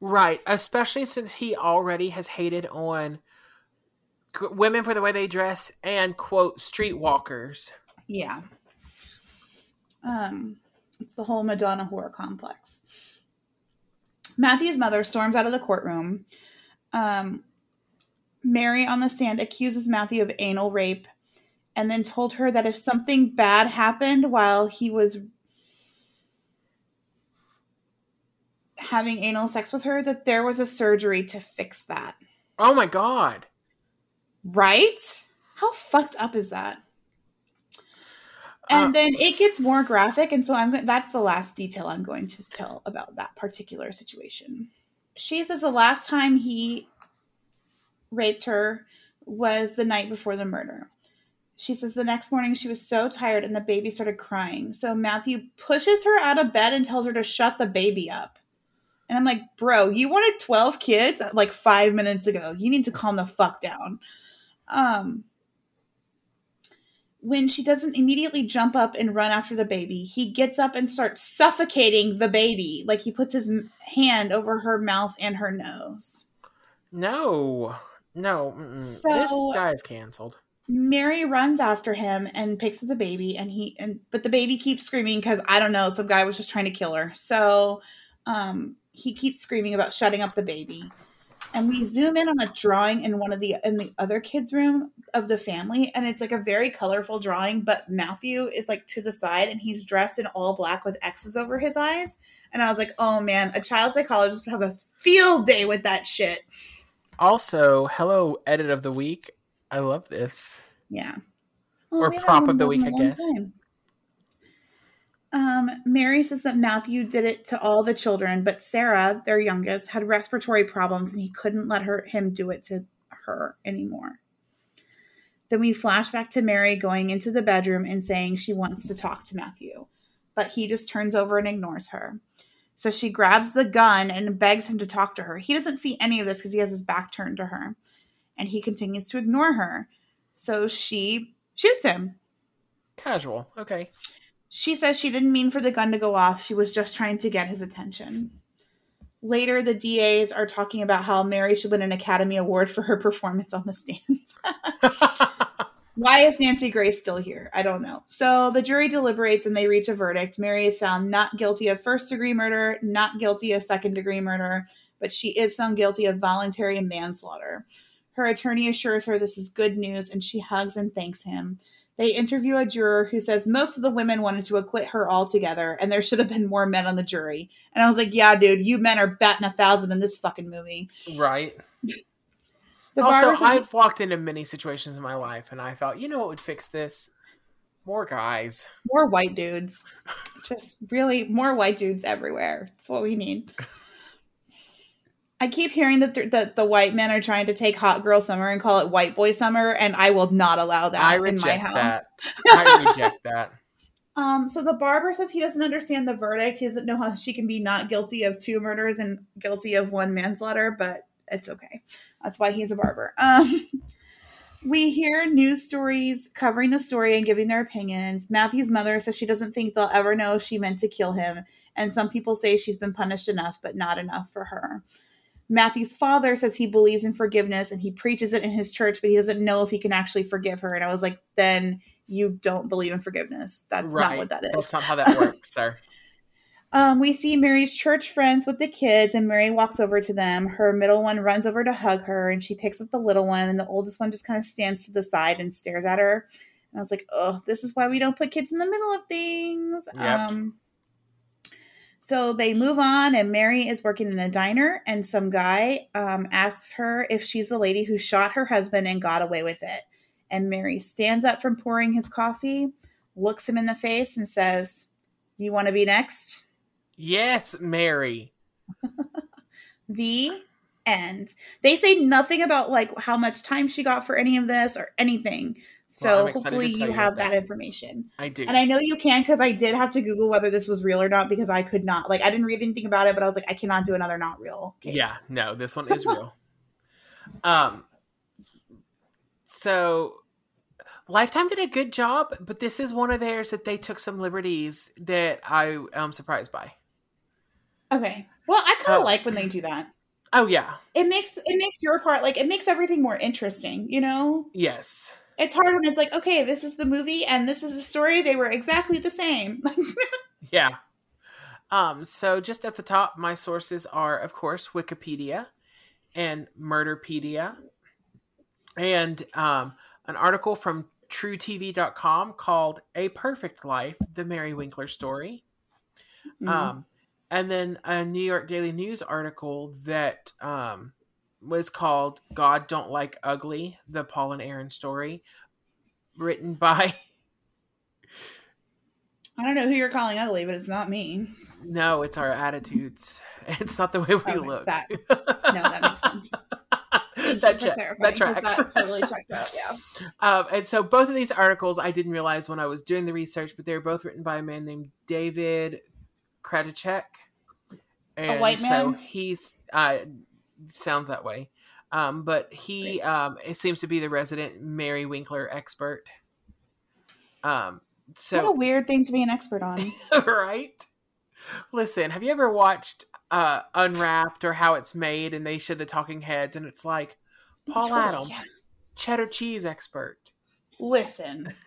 Right, especially since he already has hated on women for the way they dress and quote streetwalkers. Yeah. Um, it's the whole Madonna whore complex. Matthew's mother storms out of the courtroom. Um, Mary on the stand accuses Matthew of anal rape and then told her that if something bad happened while he was having anal sex with her, that there was a surgery to fix that. Oh my god. Right? How fucked up is that? And Uh, then it gets more graphic, and so I'm that's the last detail I'm going to tell about that particular situation. She says the last time he raped her was the night before the murder. She says the next morning she was so tired and the baby started crying. So Matthew pushes her out of bed and tells her to shut the baby up. And I'm like, bro, you wanted 12 kids like five minutes ago. You need to calm the fuck down. Um, when she doesn't immediately jump up and run after the baby, he gets up and starts suffocating the baby. Like he puts his hand over her mouth and her nose. no. No. mm-mm. So- this guy is canceled. Mary runs after him and picks up the baby, and he and but the baby keeps screaming because I don't know, some guy was just trying to kill her. So, um, he keeps screaming about shutting up the baby, and we zoom in on a drawing in one of the in the other kids' room of the family, and it's like a very colorful drawing. But Matthew is like to the side, and he's dressed in all black with X's over his eyes, and I was like, oh man, a child psychologist would have a field day with that shit. Also, hello, edit of the week. I love this. Yeah. Or oh, we haven't prop of the week, I guess. time. Um, Mary says that Matthew did it to all the children, but Sarah, their youngest, had respiratory problems and he couldn't let her him do it to her anymore. Then we flash back to Mary going into the bedroom and saying she wants to talk to Matthew, but he just turns over and ignores her. So she grabs the gun and begs him to talk to her. He doesn't see any of this because he has his back turned to her, and he continues to ignore her. So she shoots him. Casual. Okay. She says she didn't mean for the gun to go off. She was just trying to get his attention. Later, the DAs are talking about how Mary should win an Academy Award for her performance on the stand. Why is Nancy Grace still here? I don't know. So the jury deliberates and they reach a verdict. Mary is found not guilty of first degree murder, not guilty of second degree murder, but she is found guilty of voluntary manslaughter. Her attorney assures her this is good news and she hugs and thanks him. They interview a juror who says most of the women wanted to acquit her altogether and there should have been more men on the jury. And I was like, yeah, dude, you men are batting a thousand in this fucking movie. right. The also, I've walked into many situations in my life, and I thought, you know what would fix this? More guys. more white dudes. Just really more white dudes everywhere. That's what we need. I keep hearing that the, that the white men are trying to take hot girl summer and call it white boy summer, and I will not allow that I in my house. that. I reject that. Um, so the barber says he doesn't understand the verdict. He doesn't know how she can be not guilty of two murders and guilty of one manslaughter, but it's okay. That's why he's a barber. Um, we hear news stories covering the story and giving their opinions. Matthew's mother says she doesn't think they'll ever know she meant to kill him, and some people say she's been punished enough, but not enough for her. Matthew's father says he believes in forgiveness and he preaches it in his church, but he doesn't know if he can actually forgive her. And I was like, then you don't believe in forgiveness. That's right. not what that is. That's not how that works, sir. Um, we see Mary's church friends with the kids, and Mary walks over to them. Her middle one runs over to hug her, and she picks up the little one, and the oldest one just kind of stands to the side and stares at her. And I was like, oh, this is why we don't put kids in the middle of things. Yep. Um, so they move on, and Mary is working in a diner, and some guy um, asks her if she's the lady who shot her husband and got away with it. And Mary stands up from pouring his coffee, looks him in the face, and says, You want to be next? Yes, Mary. The end. They say nothing about like how much time she got for any of this or anything. So Well, I'm excited to hopefully you have about that information. I do. And I know you can because I did have to Google whether this was real or not because I could not like I didn't read anything about it, but I was like, I cannot do another not real case. Yeah, no, this one is real. um so Lifetime did a good job, but this is one of theirs that they took some liberties that I am surprised by. Okay. Well, I kind of Oh. like when they do that. Oh yeah. It makes it makes your part like it makes everything more interesting, you know? Yes. It's hard when it's like, okay, this is the movie and this is the story. They were exactly the same. Yeah. Um, so just at the top, my sources are, of course, Wikipedia and Murderpedia, and um, an article from truTV.com called "A Perfect Life: The Mary Winkler Story." Mhm. Um, and then a New York Daily News article that um, was called "God Don't Like Ugly: The Paul and Erin Story," written by I don't know who you're calling ugly, but it's not me. no, it's our attitudes. It's not the way we Okay, look. that- No, that makes sense. That, you for che- clarifying, that tracks. That totally checks out. Yeah. Um, and so both of these articles I didn't realize when I was doing the research, but they were both written by a man named David Krajicek. And a white So man? he's uh, sounds that way. Um, but he um, it seems to be the resident Mary Winkler expert. Um, what a weird thing to be an expert on. right. Listen, have you ever watched uh, Unwrapped or how it's made, and they show the talking heads, and it's like Paul Totally, Adams, yeah. cheddar cheese expert. Listen.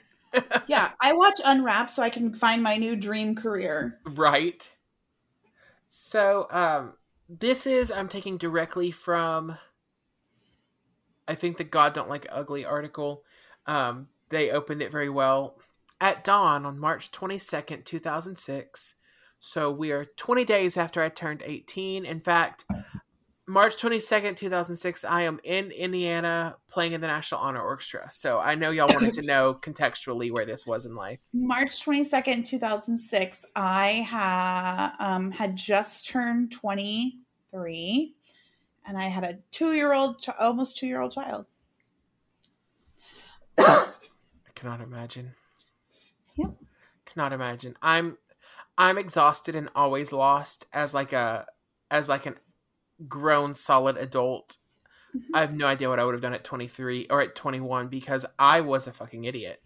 Yeah, I watch Unwrapped so I can find my new dream career. Right. So, um, this is I'm taking directly from I think the God Don't Like Ugly article. Um, they opened it very well. At dawn on March 22nd, 2006. So we are 20 days after I turned 18. In fact, March 22nd, 2006, I am in Indiana playing in the National Honor Orchestra. So I know y'all wanted to know contextually where this was in life. March 22nd, 2006, I ha- um, had just turned 23 and I had a two year old, ch- almost two year old child. I cannot imagine. Yep. Cannot imagine. I'm I'm exhausted and always lost as like a as like an grown solid adult. I have no idea what I would have done at 23 or at 21 because I was a fucking idiot.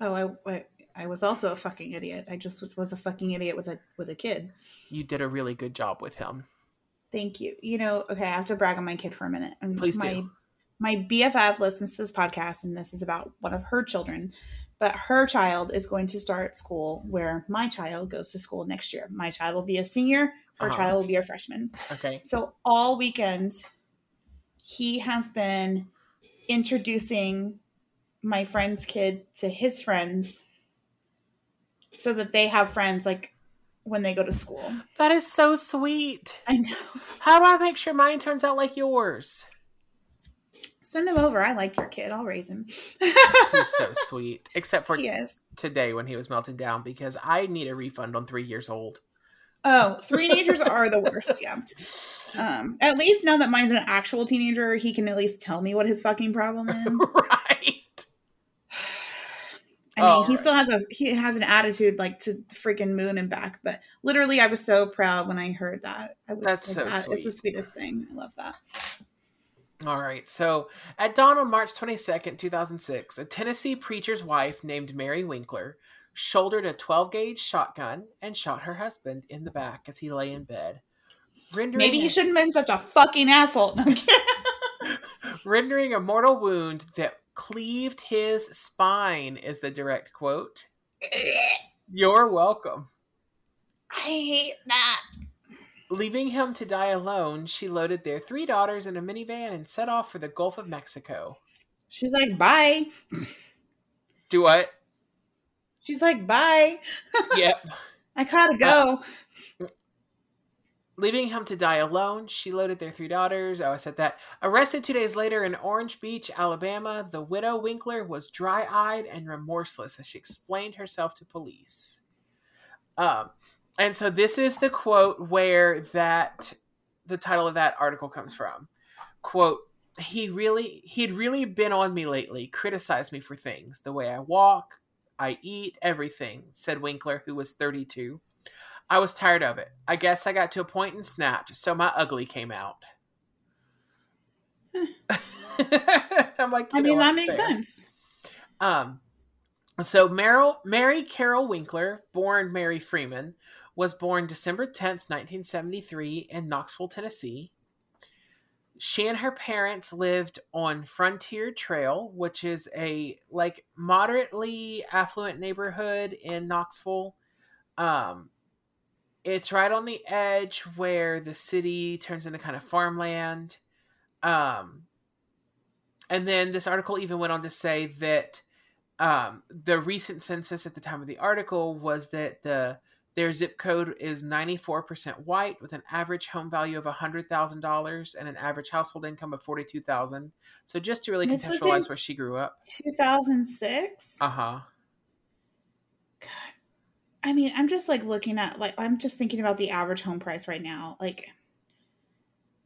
Oh, I, I, I was also a fucking idiot. I just was a fucking idiot with a with a kid. You did a really good job with him. Thank you. You know, okay, I have to brag on my kid for a minute. And Please my, do. My BFF listens to this podcast, and this is about one of her children. But her child is going to start school where my child goes to school next year. My child will be a senior. Her Uh-huh. child will be a freshman. Okay. So all weekend, he has been introducing my friend's kid to his friends so that they have friends like when they go to school. That is so sweet. I know. How do I make sure mine turns out like yours? Send him over. I like your kid. I'll raise him. He's so sweet. Except for he is. today when he was melting down because I need a refund on 3 years old. Oh, teenagers are the worst. Yeah. Um, at least now that mine's an actual teenager, he can at least tell me what his fucking problem is. right. I mean, Oh, he right. still has a he has an attitude like to freaking moon and back. But literally, I was so proud when I heard that. I was That's like, so that is the sweetest thing. I love that. All right. So, at dawn on March 22nd, 2006, a Tennessee preacher's wife named Mary Winkler shouldered a 12 gauge shotgun and shot her husband in the back as he lay in bed. Rendering Maybe he a- shouldn't have been such a fucking asshole. No, I'm kidding. rendering a mortal wound that cleaved his spine, is the direct quote. You're welcome. I hate that. Leaving him to die alone, she loaded their three daughters in a minivan and set off for the Gulf of Mexico. She's like, bye. Do what? She's like, bye. yep. I gotta go. Leaving him to die alone, she loaded their three daughters. Oh, I said that. Arrested two days later in Orange Beach, Alabama, the widow Winkler was dry eyed and remorseless as she explained herself to police. Um, and so this is the quote where that the title of that article comes from. Quote, he really he'd really been on me lately, criticized me for things, the way I walk, I eat, everything, said Winkler, who was 32. I was tired of it. I guess I got to a point and snapped, so my ugly came out. I'm like, I mean, that makes fair. sense. Um, so Meryl, Mary Carol Winkler, born Mary Freeman, was born December 10th, 1973 in Knoxville, Tennessee. She and her parents lived on Frontier Trail, which is a like moderately affluent neighborhood in Knoxville. Um, it's right on the edge where the city turns into kind of farmland. Um, and then this article even went on to say that um, the recent census at the time of the article was that the their zip code is 94% white with an average home value of $100,000 and an average household income of 42,000. So just to really This contextualize where she grew up. 2006. Uh-huh. God. I mean, I'm just like looking at like I'm just thinking about the average home price right now. Like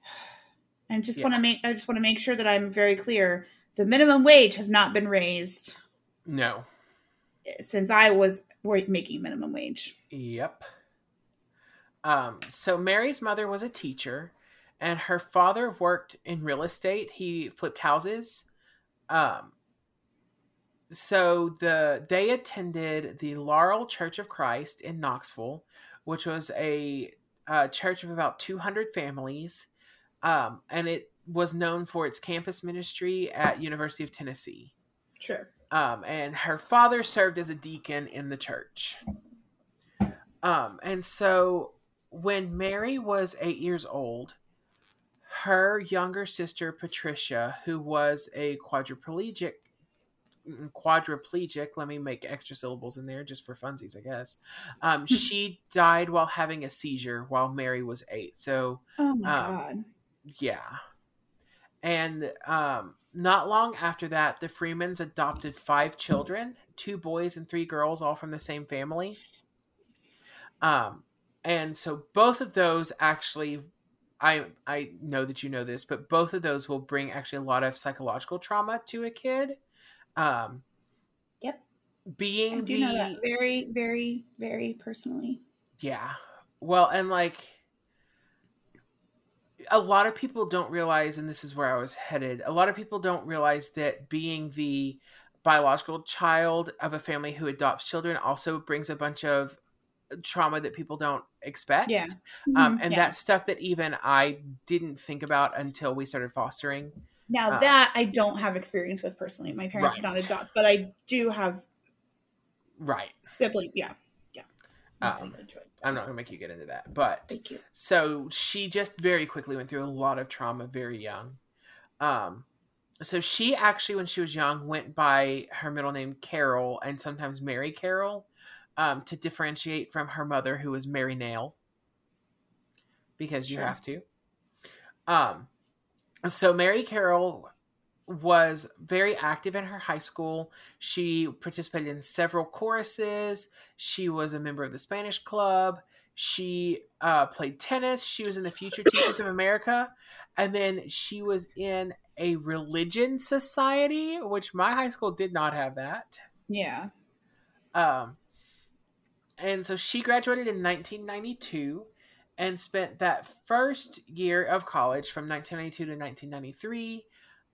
and just want to make I just want to make sure that I'm very clear. The minimum wage has not been raised No. Since I was making minimum wage. Yep. Um, so Mary's mother was a teacher, and her father worked in real estate. He flipped houses. Um, so the they attended the Laurel Church of Christ in Knoxville, which was a, uh church of about 200 families, um, and it was known for its campus ministry at University of Tennessee. Sure. Um, and her father served as a deacon in the church. Um, and so when Mary was eight years old, her younger sister Patricia, who was a quadriplegic, mm, quadriplegic, let me make extra syllables in there just for funsies, I guess. Um, she died while having a seizure while Mary was eight. So Oh my Um, god. yeah. And um, not long after that, the Freemans adopted five children two boys and three girls, all from the same family. Um, and so both of those actually. I I know that you know this, but both of those will bring actually a lot of psychological trauma to a kid. Um, Yep. Being I do the know that very, very, very personally. yeah. Well, and like a lot of people don't realize, and this is where I was headed, a lot of people don't realize that being the biological child of a family who adopts children also brings a bunch of trauma that people don't expect. Yeah. Um, Mhm, and yeah. that's stuff that even I didn't think about until we started fostering. now uh, that I don't have experience with personally. My parents did not adopt, but I do have Right. siblings. Yeah. Um, I'm not going to make you get into that. But so she just very quickly went through a lot of trauma very young um so she actually when she was young went by her middle name carol and sometimes mary carol um to differentiate from her mother who was mary nail because you Sure. have to um so mary carol was very active in her high school. She participated in several choruses. She was a member of the Spanish club. She uh, played tennis. She was in the Future Teachers of America. And then she was in a religion society, which my high school did not have that. Yeah. Um, and so she graduated in 1992 and spent that first year of college from 1992 to 1993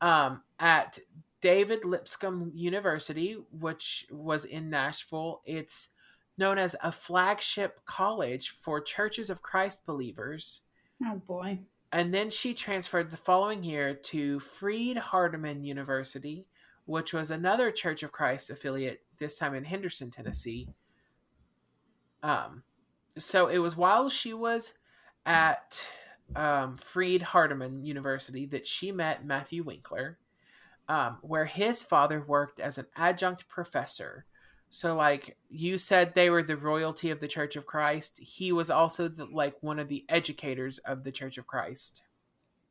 um, at David Lipscomb University, which was in Nashville. It's known as a flagship college for Churches of Christ believers. Oh boy. And then she transferred the following year to Freed Hardeman University, which was another Church of Christ affiliate, this time in Henderson, Tennessee. Um, so it was while she was at um, Freed Hardeman University that she met Matthew Winkler, um, where his father worked as an adjunct professor. So, like you said, they were the royalty of the Church of Christ. He was also the, like one of the educators of the Church of Christ.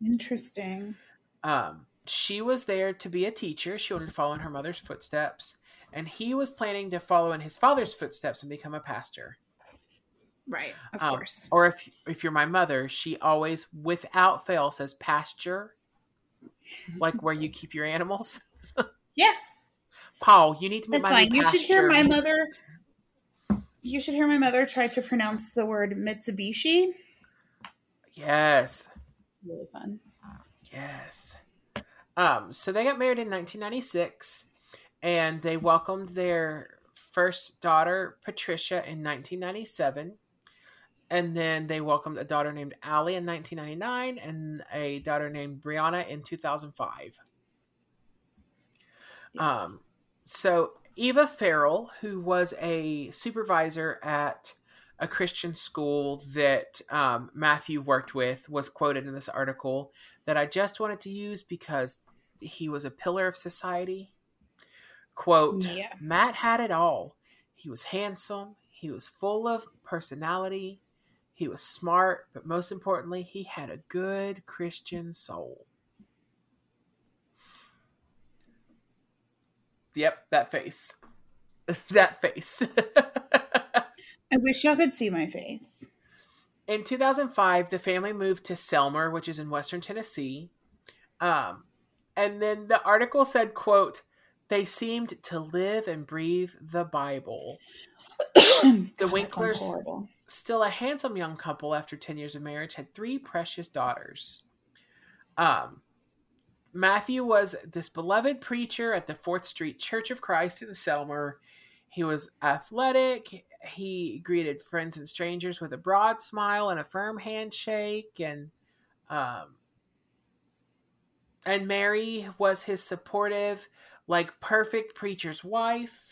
Interesting. Um, she was there to be a teacher. She wanted to follow in her mother's footsteps, and he was planning to follow in his father's footsteps and become a pastor. Right. Of Um, course. Or if if you're my mother, she always, without fail, says pasture, like where you keep your animals. Yeah. Paul, you need to That's fine. You should hear my mother. You should hear my mother try to pronounce the word Mitsubishi. Yes, Really fun. yes. Um, so they got married in 1996, and they welcomed their first daughter, Patricia, in 1997. And then they welcomed a daughter named Allie in 1999 and a daughter named Brianna in 2005. Yes. Um, so Eva Farrell, who was a supervisor at a Christian school that um, Matthew worked with, was quoted in this article that I just wanted to use because he was a pillar of society. Quote: Yeah. Matt had it all. He was handsome. He was full of personality. He was smart, but most importantly, he had a good Christian soul. Yep, that face. that face. I wish y'all could see my face. in 2005, the family moved to Selmer, which is in western Tennessee. Um, and then the article said, quote, they seemed to live and breathe the Bible. the Winklers- horrible. Still a handsome young couple after 10 years of marriage, had three precious daughters. Um, Matthew was this beloved preacher at the Fourth Street Church of Christ in Selmer. He was athletic. He greeted friends and strangers with a broad smile and a firm handshake, and um, and Mary was his supportive, like perfect preacher's wife.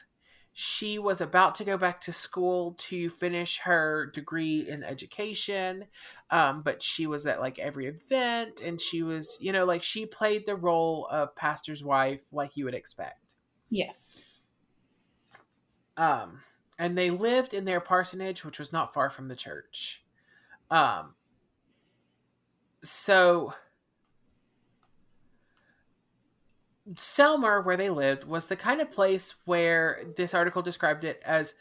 She was about to go back to school to finish her degree in education, um, but she was at like every event, and she was, you know, like she played the role of pastor's wife, like you would expect. Yes. Um, and they lived in their parsonage, which was not far from the church. Um, so Selmer, where they lived, was the kind of place where this article described it as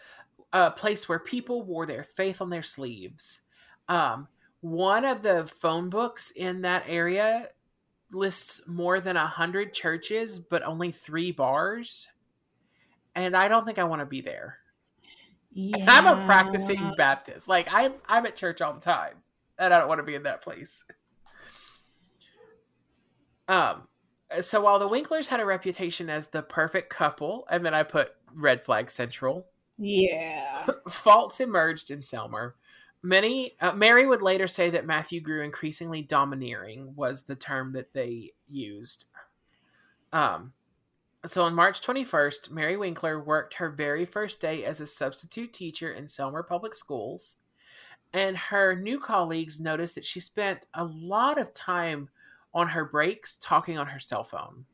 a place where people wore their faith on their sleeves. Um, one of the phone books in that area lists more than a hundred churches, but only three bars. And I don't think I want to be there. Yeah. And I'm a practicing Baptist. Like I'm I'm at church all the time. And I don't want to be in that place. Um so while the Winklers had a reputation as the perfect couple, and then I put red flag central, Yeah. faults emerged in Selmer. Many uh, Mary would later say that Matthew grew increasingly domineering was the term that they used. Um so on March 21st, Mary Winkler worked her very first day as a substitute teacher in Selmer Public Schools, and her new colleagues noticed that she spent a lot of time on her breaks talking on her cell phone.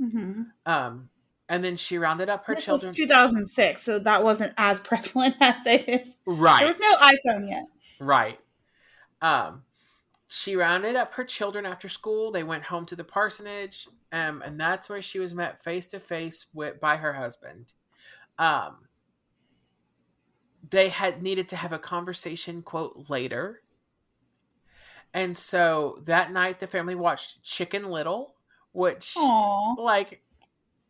Mm-hmm. Um and then she rounded up her this children was 2006, so that wasn't as prevalent as it is. right There was no iPhone yet. Right. Um, she rounded up her children after school. They went home to the parsonage, um, and that's where she was met face to face with by her husband. Um, they had needed to have a conversation, quote, later. And so that night, the family watched Chicken Little, which Aw. like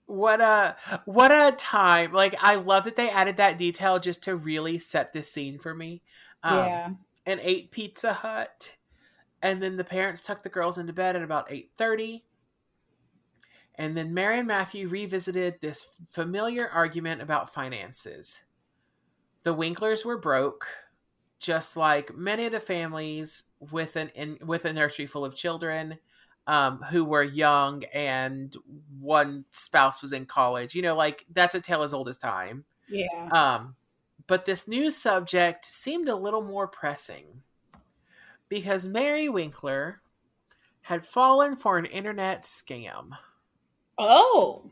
what a what a time. Like i love that they added that detail just to really set this scene for me. Um, yeah. and ate pizza hut. And then the parents tucked the girls into bed at about 8.30 and then mary and matthew revisited this familiar argument about finances. The winklers were broke just like many of the families with an in, with a nursery full of children um, who were young and one spouse was in college you know like that's a tale as old as time Yeah. um, but this new subject seemed a little more pressing because Mary Winkler had fallen for an internet scam. Oh.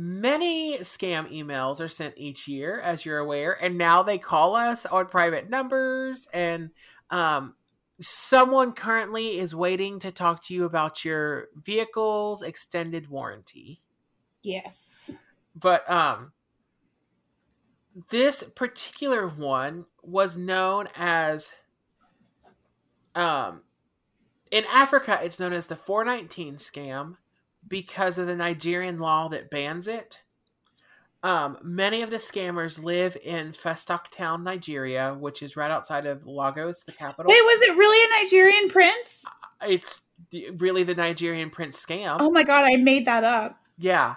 Many scam emails are sent each year, as you're aware, and now they call us on private numbers. And um, someone currently is waiting to talk to you about your vehicle's extended warranty. Yes. but um this particular one was known as um in Africa it's known as the 419 scam because of the Nigerian law that bans it. Um, many of the scammers live in Festac Town, Nigeria, which is right outside of Lagos, the capital. Wait, was it really a Nigerian prince? It's the, really the Nigerian prince scam. Oh my god, I made that up. Yeah.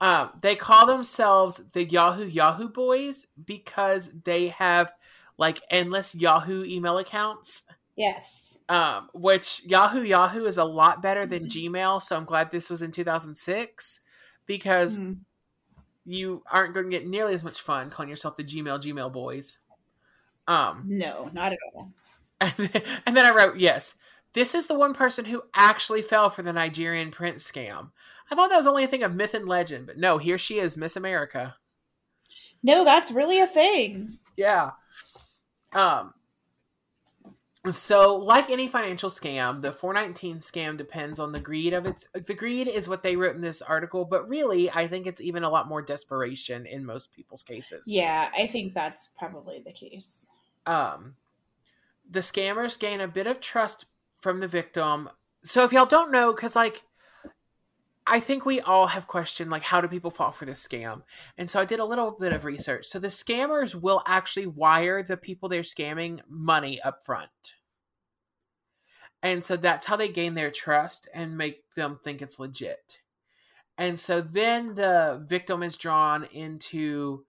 Um, they call themselves the Yahoo Yahoo Boys because they have like endless Yahoo email accounts. Yes. Um, which Yahoo Yahoo is a lot better than Gmail, so I'm glad this was in 2006 because Mhm. you aren't going to get nearly as much fun calling yourself the Gmail Gmail boys. Um, No, not at all. and then, and then I wrote, yes, this is the one person who actually fell for the Nigerian prince scam. I thought that was only a thing of myth and legend, but no, here she is, Miss America. No, that's really a thing. Yeah. Um. So, like any financial scam, the 419 scam depends on the greed of its. The greed is what they wrote in this article, but really, I think it's even a lot more desperation in most people's cases. Yeah, I think that's probably the case. um, the scammers gain a bit of trust from the victim. So if y'all don't know, because like, I think we all have questioned like how do people fall for this scam, and so I did a little bit of research. So the scammers will actually wire the people they're scamming money up front. And so that's how they gain their trust and make them think it's legit. And so then the victim is drawn into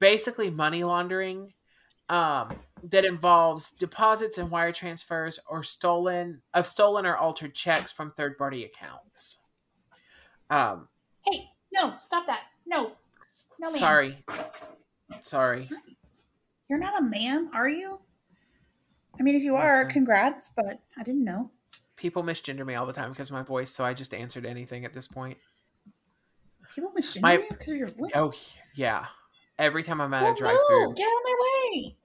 basically money laundering um, that involves deposits and wire transfers or stolen of stolen or altered checks from third party accounts. Um, Hey, no, stop that. No. No, ma'am. sorry, sorry. You're not a man, are you? I mean, if you are, Listen. congrats, but I didn't know. People misgender me all the time because of my voice, so I just answered anything at this point. People misgender My- you because of your voice. Oh yeah, every time I'm at Well, a drive-through, no, get out of my way.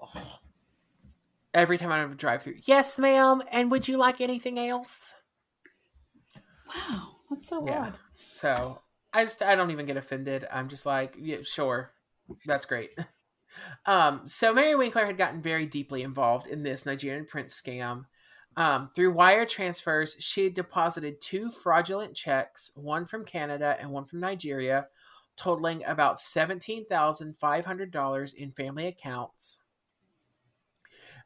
every time I'm at a drive-through, yes, ma'am. And would you like anything else? Wow, that's so Yeah. odd. So I just I don't even get offended. I'm just like, yeah, sure, that's great. Um, so Mary Winkler had gotten very deeply involved in this Nigerian prince scam. Um, through wire transfers, she had deposited two fraudulent checks, one from Canada and one from Nigeria, totaling about seventeen thousand five hundred dollars in family accounts.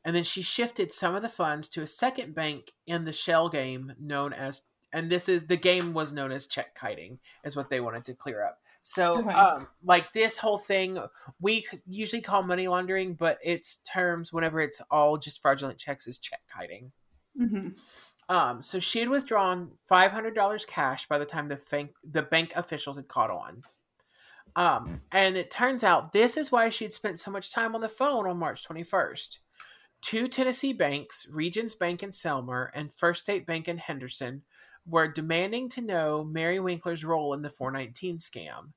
And then she shifted some of the funds to a second bank in the shell game known as and this is the game was known as check kiting is what they wanted to clear up. So Okay. um like this whole thing we usually call money laundering but its terms whenever it's all just fraudulent checks is check kiting. Hmm um so she had withdrawn $500 cash by the time the bank the bank officials had caught on. Um and it turns out this is why she'd spent so much time on the phone on march 21st two tennessee banks regions bank in selmer and first state bank in henderson were demanding to know Mary Winkler's role in the 419 scam,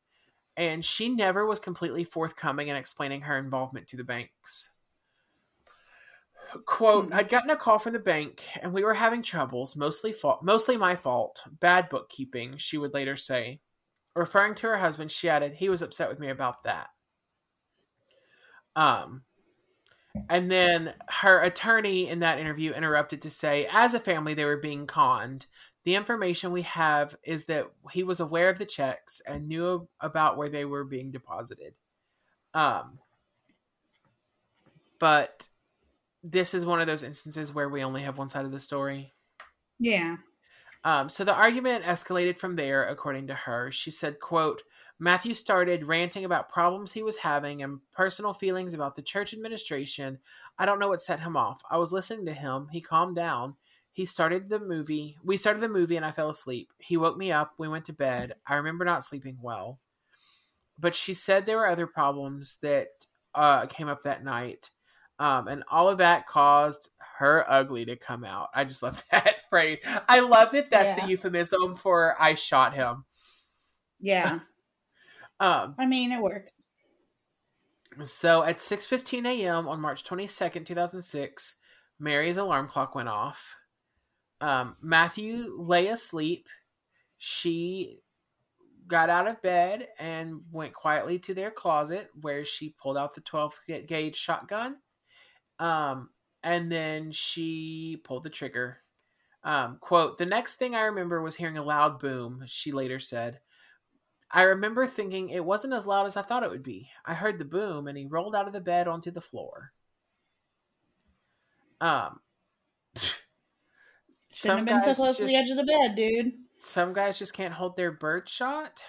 and she never was completely forthcoming in explaining her involvement to the banks. Quote. I'd gotten a call from the bank and we were having troubles, mostly fault, mostly my fault, bad bookkeeping, she would later say. Referring to her husband, she added, he was upset with me about that. Um, and then her attorney in that interview interrupted to say, as a family, they were being conned. The information we have is that he was aware of the checks and knew about where they were being deposited. Um, but this is one of those instances where we only have one side of the story. Yeah. Um, so the argument escalated from there, according to her. She said, quote, Matthew started ranting about problems he was having and personal feelings about the church administration. I don't know what set him off. I was listening to him. He calmed down. He started the movie. We started the movie and I fell asleep. He woke me up. We went to bed. I remember not sleeping well. But she said there were other problems that uh, came up that night. Um, and all of that caused her ugly to come out. I just love that phrase. I love that that's Yeah. the euphemism for I shot him. Yeah. Um, I mean, it works. so at 6:15 a.m. on March 22nd, 2006, Mary's alarm clock went off. Um, Matthew lay asleep. She got out of bed and went quietly to their closet where she pulled out the 12 gauge shotgun. Um, and then she pulled the trigger. Um, quote, the next thing I remember was hearing a loud boom, she later said. I remember thinking it wasn't as loud as I thought it would be. I heard the boom and he rolled out of the bed onto the floor. Um, Shouldn't some have been so close to just- the edge of the bed, dude. some guys just can't hold their bird shot.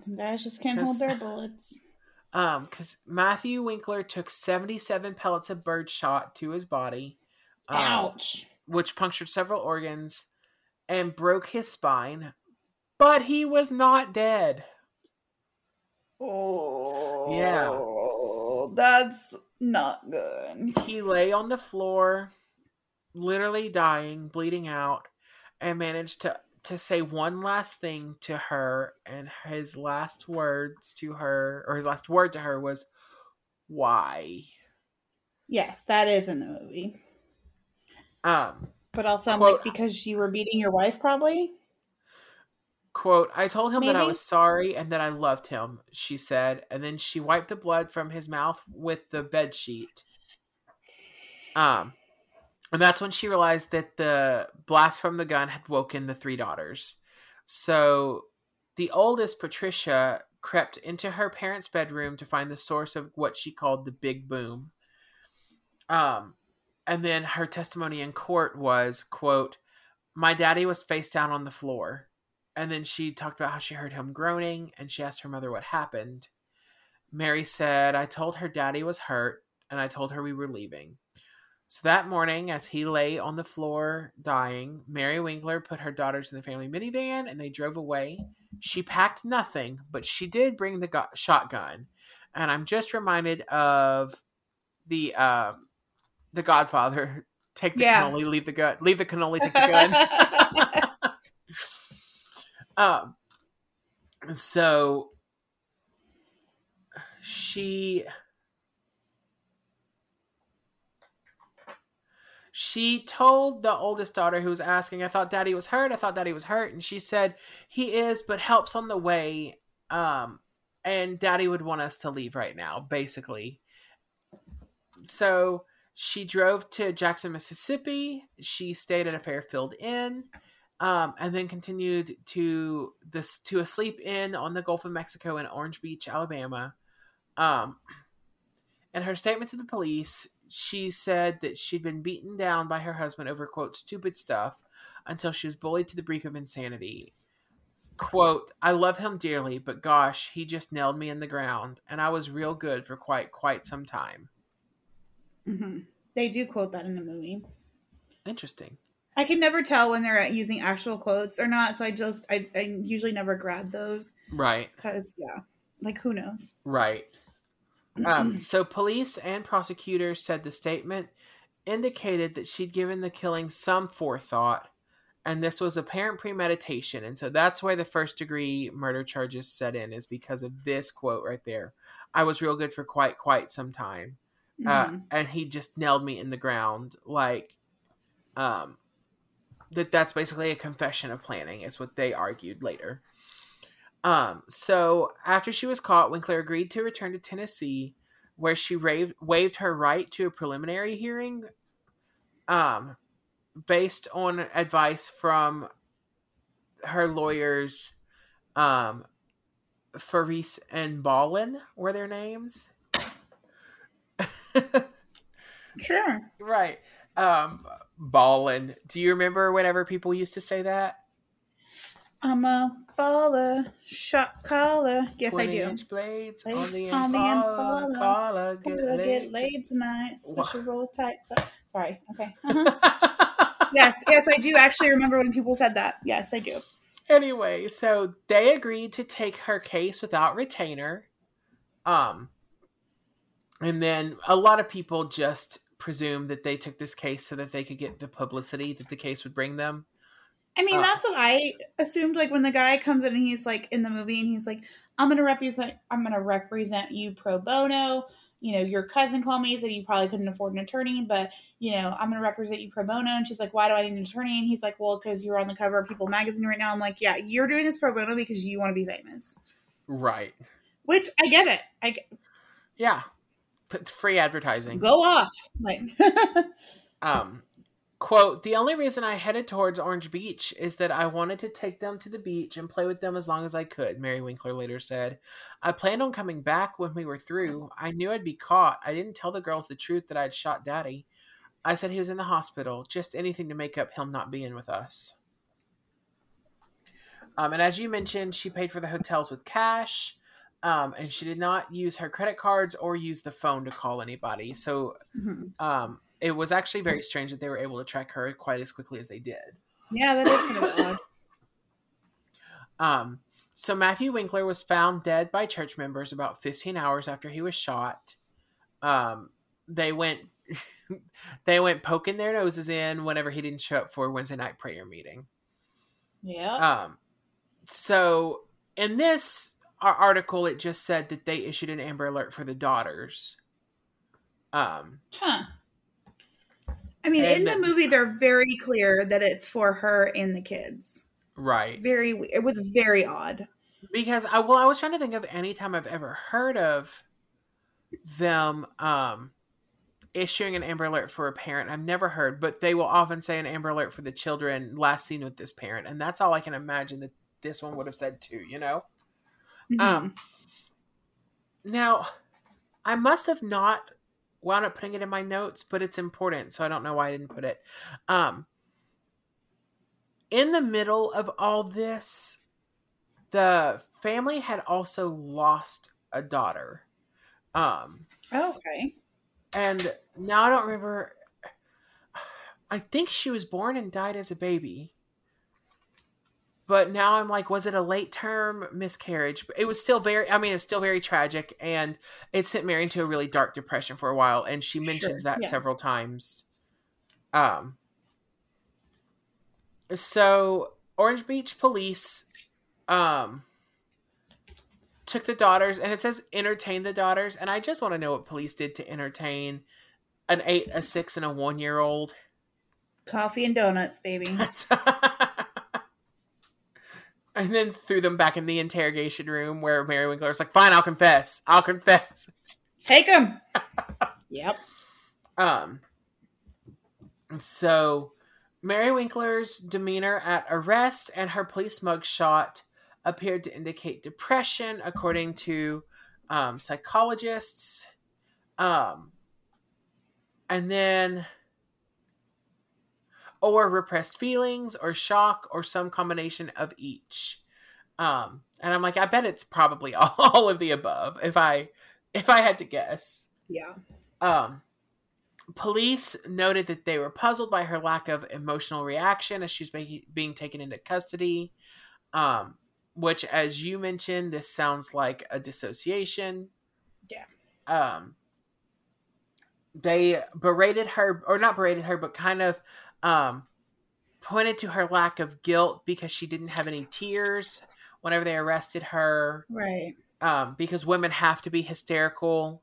Some guys just can't hold their bullets. Um, because Matthew Winkler took 77 pellets of birdshot to his body, um, Ouch. which punctured several organs and broke his spine, but he was not dead. Oh. Yeah. That's not good. He lay on the floor, literally dying, bleeding out, and managed to to say one last thing to her and his last words to her or his last word to her was why Yes, that is in the movie. um But also, I'm Quote- like, because you were beating your wife, probably? quote i told him that i was sorry and that i loved him she said and then she wiped the blood from his mouth with the bed sheet um and that's when she realized that the blast from the gun had woken the three daughters so the oldest patricia crept into her parents bedroom to find the source of what she called the big boom um and then her testimony in court was quote my daddy was face down on the floor and then she talked about how she heard him groaning and she asked her mother what happened. Mary said, I told her daddy was hurt and I told her we were leaving. So that morning, as he lay on the floor dying, Mary Winkler put her daughters in the family minivan and they drove away. She packed nothing, but she did bring the go- shotgun. And I'm just reminded of the uh, the Godfather. Take the Yeah. cannoli, leave the gun. Leave the cannoli, take the gun. Um, so she she told the oldest daughter who was asking, I thought daddy was hurt, I thought daddy was hurt, and she said, He is, but help's on the way. Um, and daddy would want us to leave right now, basically. So she drove to Jackson, Mississippi. She stayed at a Fairfield Inn um, and then continued to this to a Sleep Inn on the Gulf of Mexico in Orange Beach, Alabama. Um, in her statement to the police, she said that she'd been beaten down by her husband over quote stupid stuff until she was bullied to the brink of insanity. Quote, I love him dearly, but gosh, he just nailed me in the ground, and I was real good for quite quite some time. hmm They do quote that in the movie. Interesting. I can never tell when they're using actual quotes or not, so I just I, I usually never grab those Right. because yeah, like who knows? Right. Um, so police and prosecutors said the statement indicated that she'd given the killing some forethought, and this was apparent premeditation. And so that's why the first degree murder charges set in, is because of this quote right there. I was real good for quite, quite some time. Uh, Mhm. and he just nailed me in the ground. Like, um, that that's basically a confession of planning, is what they argued later. Um, so after she was caught, Winkler agreed to return to Tennessee, where she raved, waived her right to a preliminary hearing, um, based on advice from her lawyers, um, Farese and Ballin were their names. Sure. right. Um, Ballin. Do you remember whenever people used to say that? I'm a baller, shot caller. Yes, I 20 do. inch blades Blades on the Impala, collar, get Gonna laid. get laid tonight. Switch a roll tight. So- sorry. Okay. Uh-huh. yes, yes, I do actually remember when people said that. Yes, I do. anyway, so they agreed to take her case without retainer. Um, and then a lot of people just presumed that they took this case so that they could get the publicity that the case would bring them. I mean, Uh. that's what I assumed. Like when the guy comes in and he's like in the movie and he's like, "I'm gonna represent, I'm gonna represent you pro bono." You know, your cousin called me said you probably couldn't afford an attorney, but you know, I'm gonna represent you pro bono. And she's like, "Why do I need an attorney?" And he's like, "Well, because you're on the cover of People magazine right now." I'm like, "Yeah, you're doing this pro bono because you want to be famous." Right. Which I get it. I get- Yeah. P- free advertising. go off. Like, Um, quote, the only reason I headed towards Orange Beach is that I wanted to take them to the beach and play with them as long as I could, Mary Winkler later said. I planned on coming back when we were through. I knew I'd be caught. I didn't tell the girls the truth that I'd shot Daddy. I said he was in the hospital, just anything to make up him not being with us. Um, and as you mentioned, she paid for the hotels with cash. Um, and she did not use her credit cards or use the phone to call anybody. So Mhm. um, it was actually very strange that they were able to track her quite as quickly as they did. Yeah, that is kind of odd. Um, so Matthew Winkler was found dead by church members about 15 hours after he was shot. Um, they went they went poking their noses in whenever he didn't show up for Wednesday night prayer meeting. Yeah. Um, so in this ar- article, it just said that they issued an Amber Alert for the daughters. Um, Huh. I mean, And in the movie, they're very clear that it's for her and the kids. right. Very, it was very odd. because I well, I was trying to think of any time I've ever heard of them um issuing an Amber Alert for a parent. I've never heard, but they will often say an Amber Alert for the children last seen with this parent, and that's all I can imagine that this one would have said too. You know. Mhm. Um, now, I must have not wound up putting it in my notes, but it's important, so I don't know why I didn't put it. Um, in the middle of all this, the family had also lost a daughter. Um, okay. and now I don't remember. I think she was born and died as a baby. But now I'm like, was it a late term miscarriage? It was still very, I mean, it was still very tragic. And it sent Mary into a really dark depression for a while. And she mentions Sure, that yeah. several times. Um, so Orange Beach police, um, took the daughters and it says entertain the daughters. And I just want to know what police did to entertain an eight, a six, and a one year old. Coffee and donuts, baby. and then threw them back in the interrogation room where Mary Winkler's like, "Fine, I'll confess. I'll confess." Take them. yep. Um. So, Mary Winkler's demeanor at arrest and her police mugshot appeared to indicate depression, according to um, psychologists. Um, and then, or repressed feelings, or shock, or some combination of each. Um, and I'm like, I bet it's probably all of the above. If I, if I had to guess. Yeah. Um, police noted that they were puzzled by her lack of emotional reaction as she's being being taken into custody. Um, which, as you mentioned, this sounds like a dissociation. Yeah. Um, they berated her, or not berated her, but kind of um, pointed to her lack of guilt because she didn't have any tears whenever they arrested her. Right. Um, because women have to be hysterical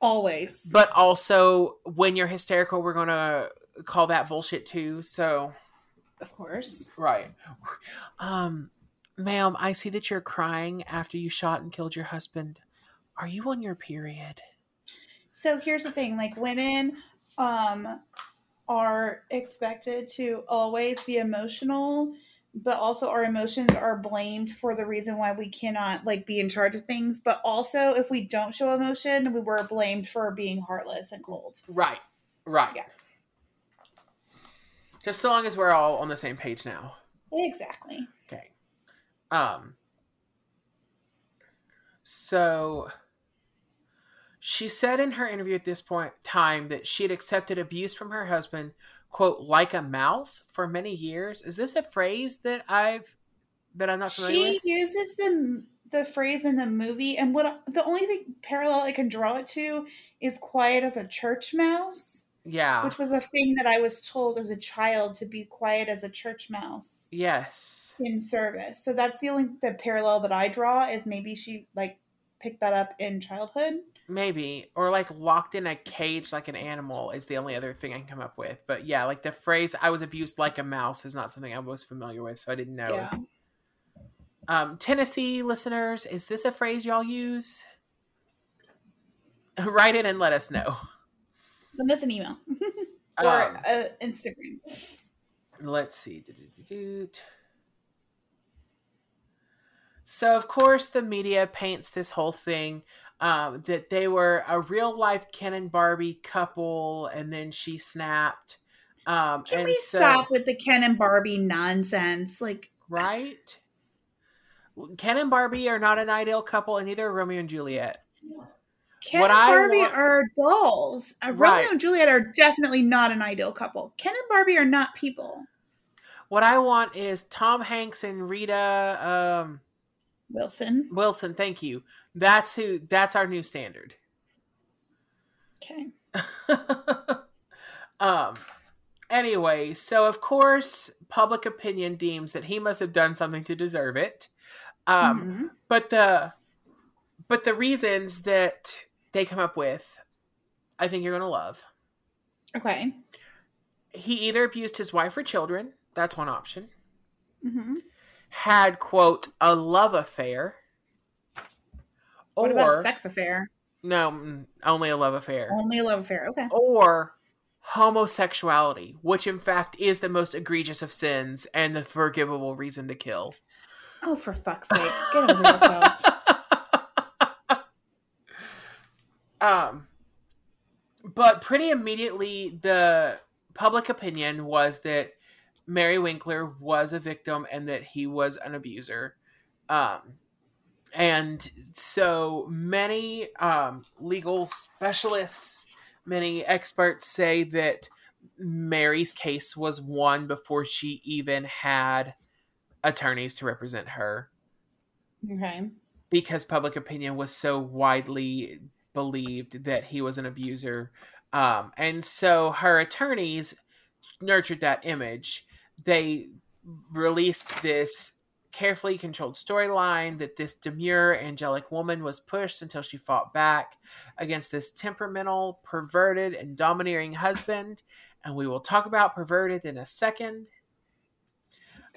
Always. but also when you're hysterical we're gonna call that bullshit too so of course. right um ma'am i see that you're crying after you shot and killed your husband are you on your period So here's the thing, like women um are expected to always be emotional, but also our emotions are blamed for the reason why we cannot like be in charge of things, but also if we don't show emotion, we were blamed for being heartless and cold. right right Yeah. just so long as we're all on the same page now Exactly. Okay. Um so she said in her interview at this point time that she had accepted abuse from her husband, quote, like a mouse for many years. Is this a phrase that I've that I'm not familiar She with? uses the the phrase in the movie, and what the only thing parallel I can draw it to is quiet as a church mouse. Yeah. which was a thing that I was told as a child to be quiet as a church mouse yes. in service. So that's the only the parallel that I draw is maybe she like picked that up in childhood. Maybe. Or like locked in a cage like an animal is the only other thing I can come up with. But yeah, like the phrase I was abused like a mouse is not something I was familiar with, so I didn't know. Yeah. Um, Tennessee listeners, is this a phrase y'all use? Write in and let us know. Send us an email or Um, uh, Instagram. let's see. So, of course, the media paints this whole thing um, that they were a real life Ken and Barbie couple, and then she snapped. Um, Can we so- stop with the Ken and Barbie nonsense? Like, Right? Ken and Barbie are not an ideal couple, and neither are Romeo and Juliet. Ken What and Barbie want- are dolls. Uh, Right. Romeo and Juliet are definitely not an ideal couple. Ken and Barbie are not people. What I want is Tom Hanks and Rita um, Wilson. Wilson. Thank you. That's who. That's our new standard. Okay. um. Anyway, so of course, public opinion deems that he must have done something to deserve it. Um. Mhm. but the but the reasons that they come up with i think you're gonna love Okay. he either abused his wife or children that's one option Mm-hmm. had quote a love affair What about a sex affair? no mm, only a love affair Only a love affair. Okay. or homosexuality which in fact is the most egregious of sins and the forgivable reason to kill Oh, for fuck's sake. Get over yourself. um but pretty immediately the public opinion was that Mary Winkler was a victim and that he was an abuser. Um and so many um legal specialists, many experts say that Mary's case was won before she even had attorneys to represent her Okay. because public opinion was so widely believed that he was an abuser. Um, and so her attorneys nurtured that image. They released this carefully controlled storyline that this demure, angelic woman was pushed until she fought back against this temperamental, perverted, and domineering husband. And we will talk about perverted in a second.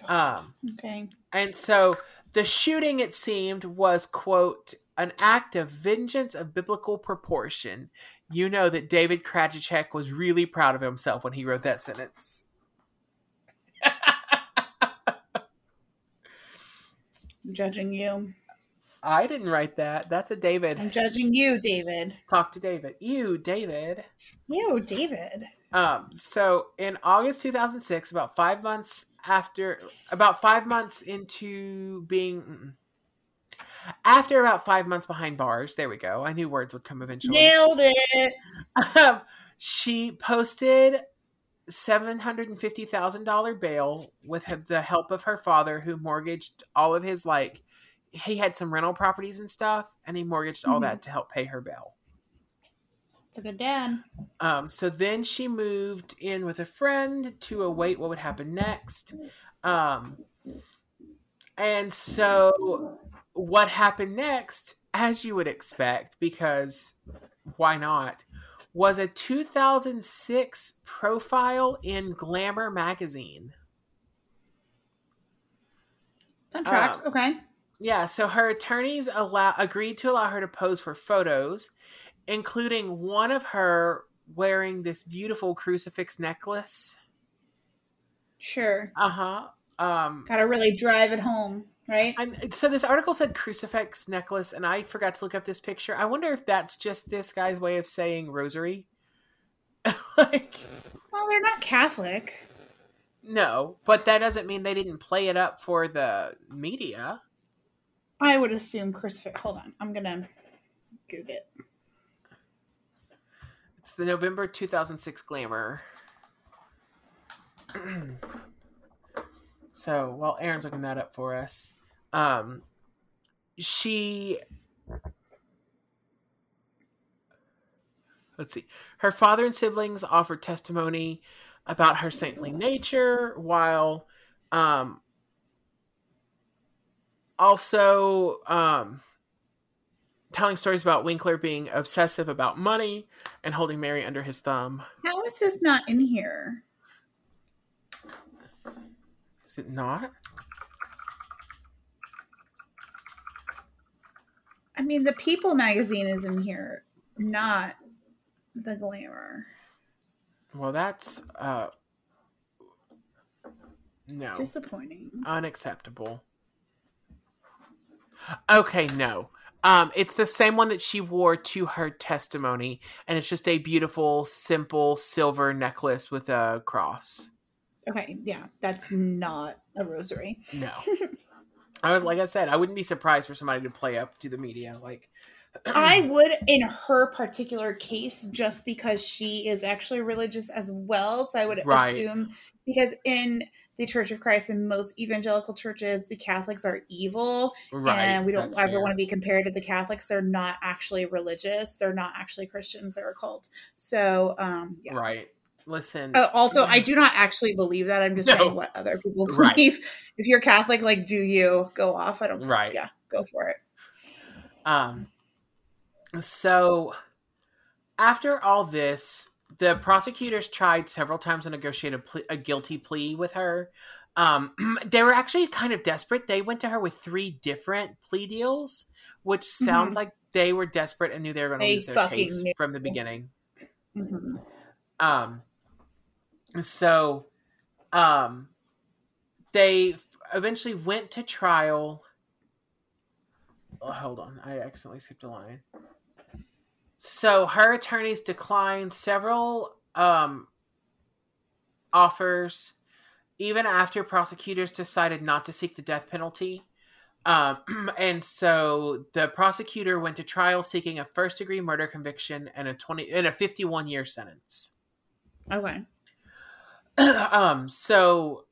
Um, Okay. and so the shooting, it seemed, was, quote, an act of vengeance of biblical proportion. You know that David Krajicek was really proud of himself when he wrote that sentence. I'm judging you. I didn't write that. That's a David. I'm judging you, David. Talk to David. You, David. You, David. Um, so in August 2006, about five months after, about five months into being, after about five months behind bars, there we go. I knew words would come eventually. Nailed it. Um, she posted seven hundred and fifty thousand dollar bail with the help of her father, who mortgaged all of his like. He had some rental properties and stuff, and he mortgaged all Mhm. that to help pay her bail. It's a good dad. Um, so then she moved in with a friend to await what would happen next. Um, and so what happened next, as you would expect, because why not, was a 2006 profile in Glamour magazine. That tracks. Um, okay. Yeah, so her attorneys allow agreed to allow her to pose for photos, including one of her wearing this beautiful crucifix necklace. Sure. Uh huh. Um, Gotta really drive it home, right? and so this article said crucifix necklace, and I forgot to look up this picture. I wonder if that's just this guy's way of saying rosary. like, Well, they're not Catholic. no, but that doesn't mean they didn't play it up for the media. I would assume crucifix. Hold on. I'm gonna Google it. It's the November 2006 Glamour. so while Erin's looking that up for us, um, she. Let's see. Her father and siblings offered testimony about her saintly nature, while um, also um, telling stories about Winkler being obsessive about money and holding Mary under his thumb. How is this not in here? Is it not? I mean, the People magazine is in here, not the Glamour. Well, that's uh no Disappointing. unacceptable. Okay, no. Um, it's the same one that she wore to her testimony, and it's just a beautiful, simple silver necklace with a cross. Okay, yeah, that's not a rosary. No. I was like I said, I wouldn't be surprised for somebody to play up to the media. Like I would in her particular case, just because she is actually religious as well. So I would Right. assume because in the Church of Christ and most evangelical churches, the Catholics are evil, right, and we don't that's ever fair. want to be compared to the Catholics. They're not actually religious. They're not actually Christians. They're a cult. So, um, yeah. Right. Listen. Uh, also, I do not actually believe that. I'm just No. saying what other people Right. believe. If you're Catholic, like, do you go off? I don't. Right. Yeah, go for it. Um. So, after all this, the prosecutors tried several times to negotiate a, ple- a guilty plea with her. Um, they were actually kind of desperate. They went to her with three different plea deals, which sounds like they were desperate and knew they were going to lose their case knew. from the beginning. Mhm. Um, so, um, they eventually went to trial. Oh, hold on, I accidentally skipped a line. So her attorneys declined several um offers, even after prosecutors decided not to seek the death penalty. Um, and so the prosecutor went to trial seeking a first degree murder conviction and a twenty and a fifty one year sentence. Okay. um, so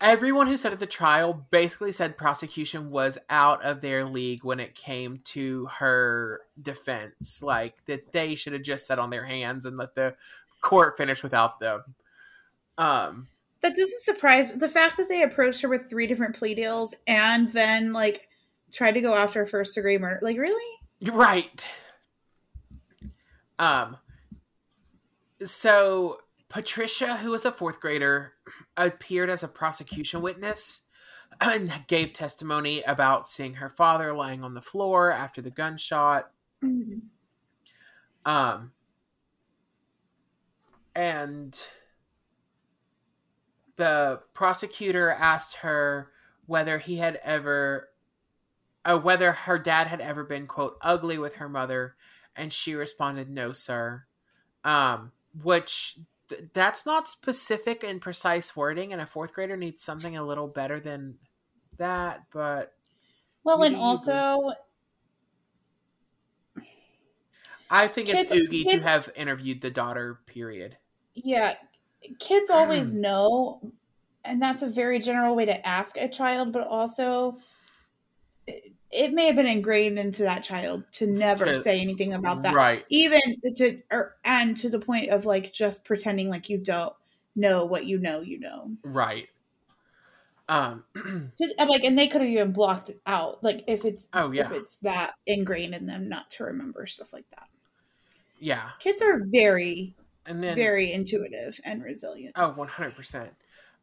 everyone who said at the trial basically said prosecution was out of their league when it came to her defense. Like that they should have just sat on their hands and let the court finish without them. Um, That doesn't surprise. The fact that they approached her with three different plea deals and then like tried to go after first degree murder. Like, really? Right. Um so Patricia, who was a fourth grader, appeared as a prosecution witness and gave testimony about seeing her father lying on the floor after the gunshot. Um and the prosecutor asked her whether he had ever uh, whether her dad had ever been quote ugly with her mother and she responded no sir um which th- that's not specific and precise wording and a fourth grader needs something a little better than that but Well, and also, i think it's Kids- oogie kids- to have interviewed the daughter period yeah, kids always Hmm. know, and that's a very general way to ask a child, but also. It, may have been ingrained into that child to never To- say anything about that. right. Even to or and to the point of like just pretending like you don't know what you know you know. Right. Um I'm like and they could have even blocked it out like if it's oh if yeah. it's that ingrained in them not to remember stuff like that. Yeah. Kids are very and then very intuitive and resilient. Oh, 100%.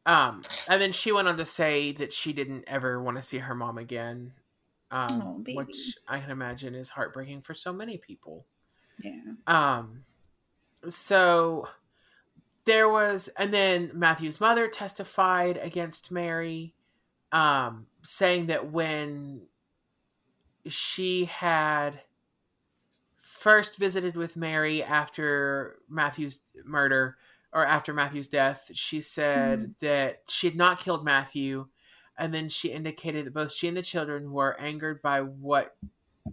Um, and then she went on to say that she didn't ever want to see her mom again. Um, Oh, which I can imagine is heartbreaking for so many people. yeah Um, so there was, and then Matthew's mother testified against Mary, um, saying that when she had first visited with Mary after Matthew's murder or after Matthew's death, she said that she had not killed Matthew. And then she indicated that both she and the children were angered by what.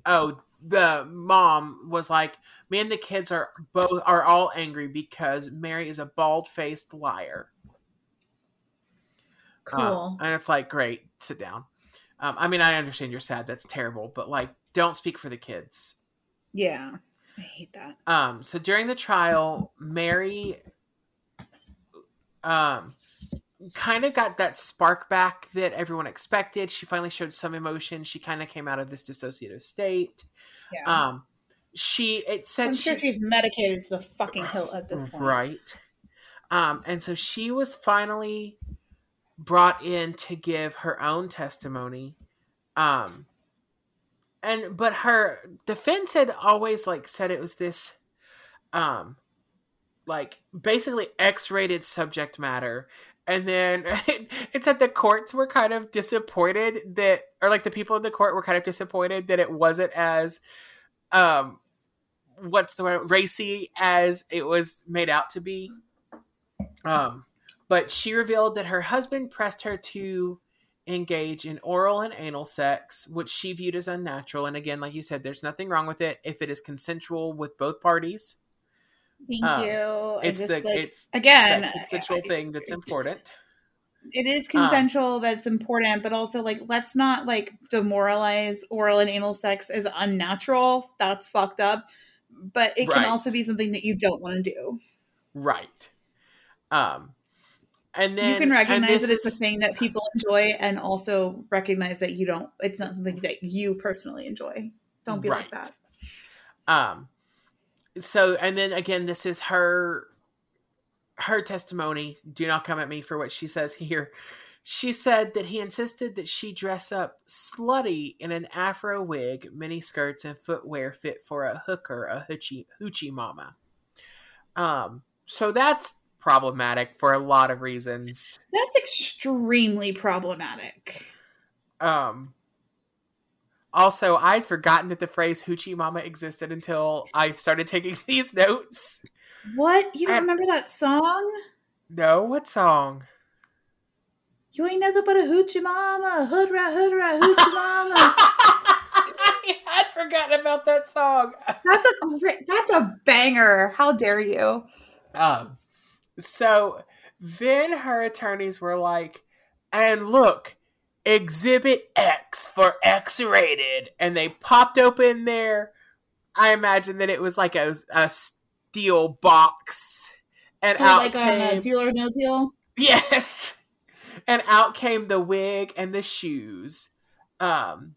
Oh, the mom was like, "Me and the kids are both are all angry because Mary is a bald faced liar." Uh, cool and it's like, great, sit down. Um, I mean, I understand you're sad. That's terrible, but like, don't speak for the kids. yeah i hate that Um, so during the trial, Mary, um, kind of got that spark back that everyone expected. She finally showed some emotion. She kind of came out of this dissociative state. yeah Um, she it said i'm she, sure she's medicated to the fucking hill at this point Right. Um, and so she was finally brought in to give her own testimony. Um, and but her defense had always like said it was this, um, like basically X-rated subject matter. And then it said the courts were kind of disappointed that, or like the people in the court were kind of disappointed that it wasn't as, um, what's the word racy as it was made out to be um but she revealed that her husband pressed her to engage in oral and anal sex, which she viewed as unnatural. And again, like you said, there's nothing wrong with it if it is consensual with both parties. Thank Um, you. It's I the like, it's again consensual I- thing that's important. it is Um, consensual that's important but also like let's not like demoralize oral and anal sex as unnatural that's fucked up but it can Right. also be something that you don't want to do Right. Um, and then you can recognize that it's a thing that people enjoy and also recognize that you don't it's not something that you personally enjoy don't be like that Um, so and then again, this is her her testimony. Do not come at me for what she says here. She said that he insisted that she dress up slutty in an afro wig, mini skirts, and footwear fit for a hooker, a hoochie hoochie mama. Um, so that's problematic for a lot of reasons. that's extremely problematic Um, also, I'd forgotten that the phrase hoochie mama existed until I started taking these notes. what you don't And- remember that song No, what song? you ain't nothing but a hoochie mama hood rat hood rat hoochie mama I had forgotten about that song. That's a that's a banger. How dare you? Um, so then her attorneys were like, and look, Exhibit X for X rated. And they popped open there. I imagine that it was like a, a steel box. And out like came, a deal or no deal. Yes. And out came the wig and the shoes. Um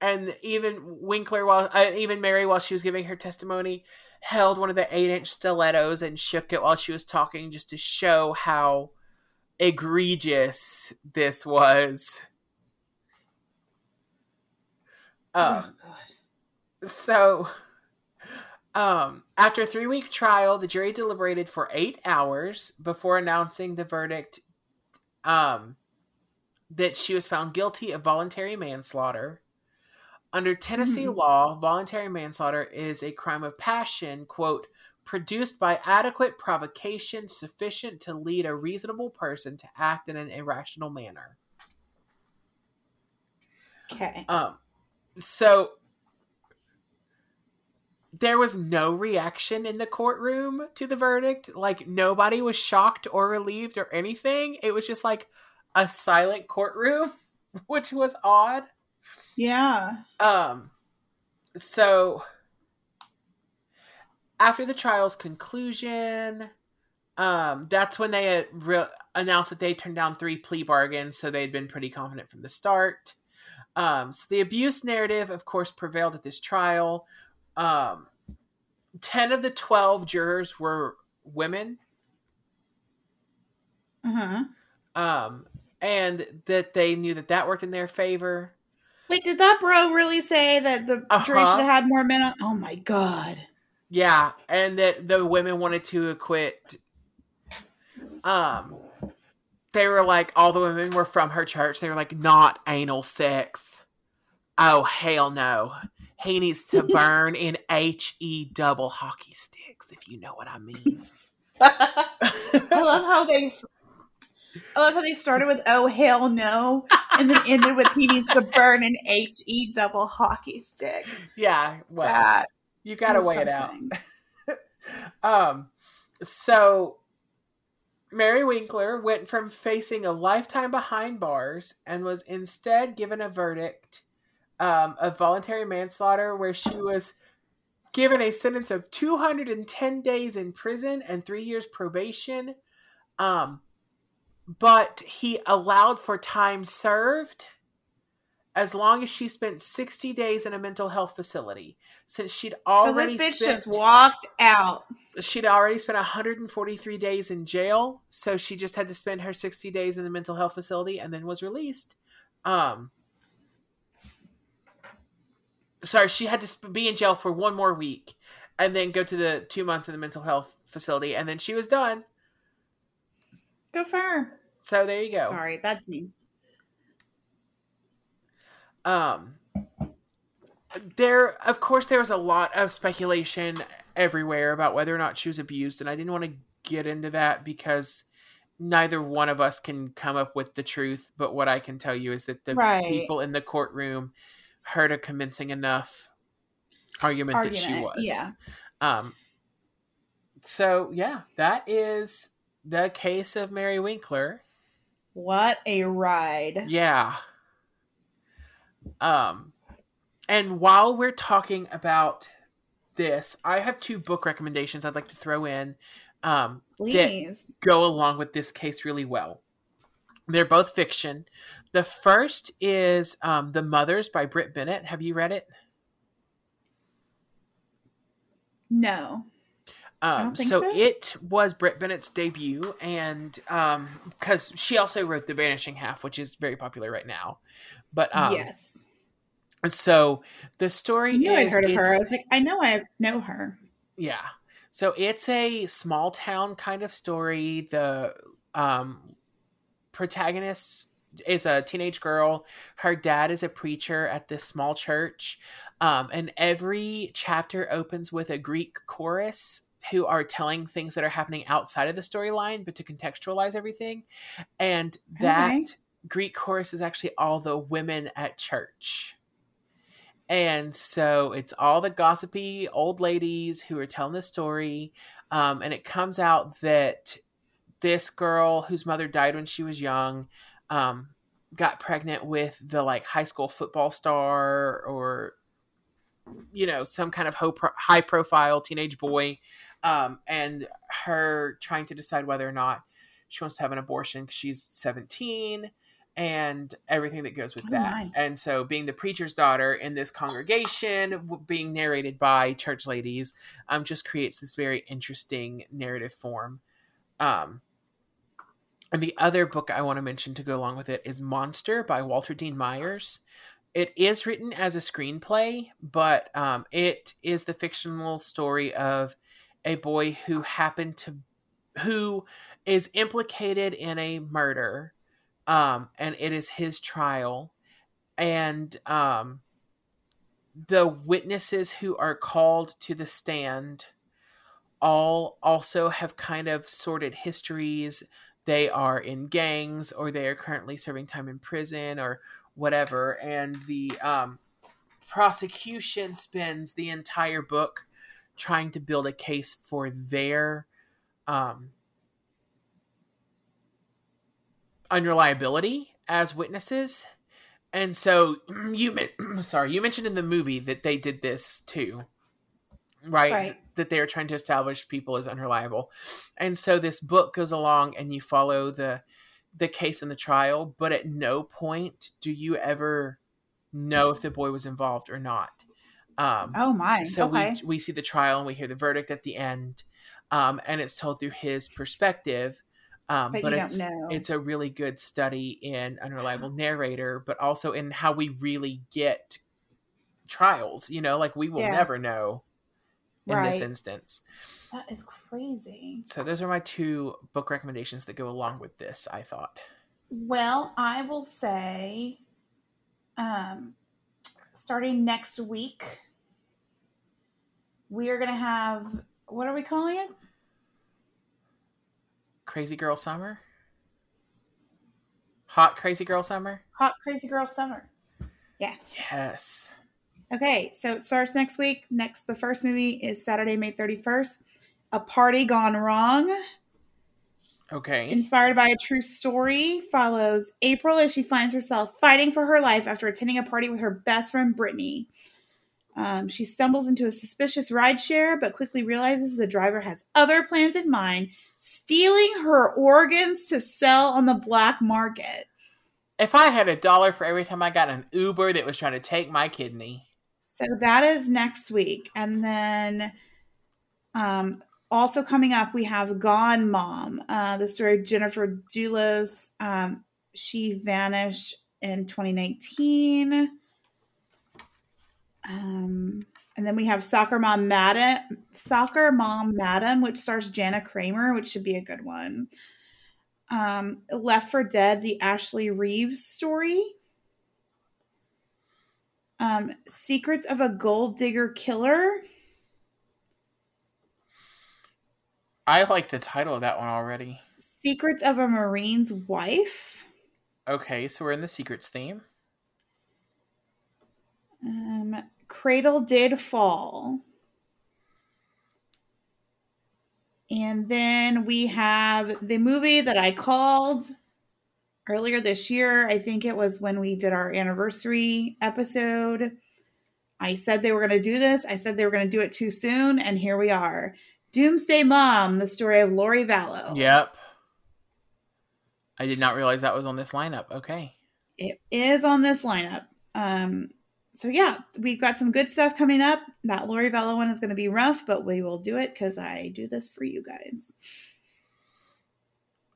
and even Winkler while uh, even Mary while she was giving her testimony held one of the 8-inch stilettos and shook it while she was talking just to show how egregious this was. Um oh god. so, um, after a three week trial, the jury deliberated for eight hours before announcing the verdict um, that she was found guilty of voluntary manslaughter. Under Tennessee Mhm. law, voluntary manslaughter is a crime of passion, quote, produced by adequate provocation sufficient to lead a reasonable person to act in an irrational manner. Okay. Um, so there was no reaction in the courtroom to the verdict. Like nobody was shocked or relieved or anything. It was just like a silent courtroom, which was odd. Yeah. Um, so after the trial's conclusion, um, that's when they uh, re- announced that they turned down three plea bargains, so they had been pretty confident from the start. Um, so the abuse narrative, of course, prevailed at this trial. Um, Ten of the twelve jurors were women, Uh huh. um, and that they knew that that worked in their favor. Wait, did that bro really say that the jury Uh-huh. should have had more men on? Oh my god. Yeah, and that the women wanted to acquit. Um, they were like, all the women were from her church. They were like, not anal sex. Oh hell no! He needs to burn in H E double hockey sticks, if you know what I mean. I love how they. I love how they started with "Oh hell no" and then ended with "He needs to burn an H E double hockey stick." yeah, well, That you gotta weigh it out. Um, so Mary Winkler went from facing a lifetime behind bars and was instead given a verdict um, of voluntary manslaughter, where she was given a sentence of 210 days in prison and three years probation. Um, but he allowed for time served as long as she spent 60 days in a mental health facility since she'd already So this bitch spent, just walked out. she'd already spent 143 days in jail so she just had to spend her 60 days in the mental health facility and then was released um sorry she had to be in jail for one more week and then go to the two months in the mental health facility and then she was done Go for her. so there you go Sorry, that's me. Um there of course there was a lot of speculation everywhere about whether or not she was abused and i didn't want to get into that because neither one of us can come up with the truth, but what I can tell you is that the Right. people in the courtroom heard a convincing enough argument, that she was. Yeah. Um. So yeah, that is the case of Mary Winkler. What a ride. Yeah. Um, and while we're talking about this, I have two book recommendations I'd like to throw in. Um, Please. go along with this case really well. They're both fiction. The first is um, The Mothers by Brit Bennett. Have you read it? No. Um, so, so. it was Brit Bennett's debut, and because she also wrote The Vanishing Half, which is very popular right now. But um, yes. so the story I knew is I'd heard of her. I was like, I know I know her. Yeah. So it's a small town kind of story. The um protagonist is a teenage girl. Her dad is a preacher at this small church. Um and every chapter opens with a Greek chorus who are telling things that are happening outside of the storyline but to contextualize everything. And that Okay. Greek chorus is actually all the women at church. And so it's all the gossipy old ladies who are telling the story. Um, and it comes out that this girl whose mother died when she was young um, got pregnant with the like high school football star or, you know, some kind of high profile teenage boy. Um, and her trying to decide whether or not she wants to have an abortion because she's 17 and everything that goes with Oh, that. my. And so, being the preacher's daughter in this congregation, being narrated by church ladies, um, just creates this very interesting narrative form. Um, and the other book I want to mention to go along with it is Monster by Walter Dean Myers. It is written as a screenplay, but um, it is the fictional story of a boy who happened to, who is implicated in a murder um, and it is his trial. And um, the witnesses who are called to the stand all also have kind of sorted histories. They are in gangs or they are currently serving time in prison or whatever. And the um, prosecution spends the entire book trying to build a case for their um, unreliability as witnesses. And so you men- sorry, you mentioned in the movie that they did this too. Right? Right. That they are trying to establish people as unreliable. And so this book goes along and you follow the the case and the trial, but at no point do you ever know if the boy was involved or not. Um Oh my. so okay. we we see the trial and we hear the verdict at the end, um, and it's told through his perspective. Um, But but you don't it's know. it's a really good study in unreliable narrator, but also in how we really get trials. You know, like we will Yeah. never know in this instance. that is crazy. So those are my two book recommendations that go along with this. I thought. Well, I will say, um, starting next week, we are going to have what are we calling it? Crazy Girl Summer. Hot Crazy Girl Summer. Hot Crazy Girl Summer. Yes. Yes. Okay, so it starts next week. Next, the first movie is Saturday, May 31st. A Party Gone Wrong, Okay. inspired by a true story, follows April as she finds herself fighting for her life after attending a party with her best friend Brittany. Um, she stumbles into a suspicious rideshare, but quickly realizes the driver has other plans in mind, stealing her organs to sell on the black market. If I had a dollar for every time I got an Uber that was trying to take my kidney. So that is next week. And then um, also coming up, we have Gone Mom, uh, the story of Jennifer Dulos. Um, she vanished in 2019. Um, and then we have Soccer Mom Madam, Soccer Mom Madam, which stars Jana Kramer, which should be a good one. Um, Left for Dead, the Ashley Reeves story. Um, Secrets of a Gold Digger Killer. I like the title of that one already. Secrets of a Marine's Wife. Okay, so we're in the secrets theme. Um, Cradle Did Fall. And then we have the movie that I called earlier this year. I think it was when we did our anniversary episode. I said they were going to do this. I said they were going to do it too soon. And here we are. Doomsday Mom, the story of Lori Vallow. Yep. I did not realize that was on this lineup. Okay. It is on this lineup. Um, so yeah, we've got some good stuff coming up. That Lori Vallow one is going to be rough, but we will do it because I do this for you guys.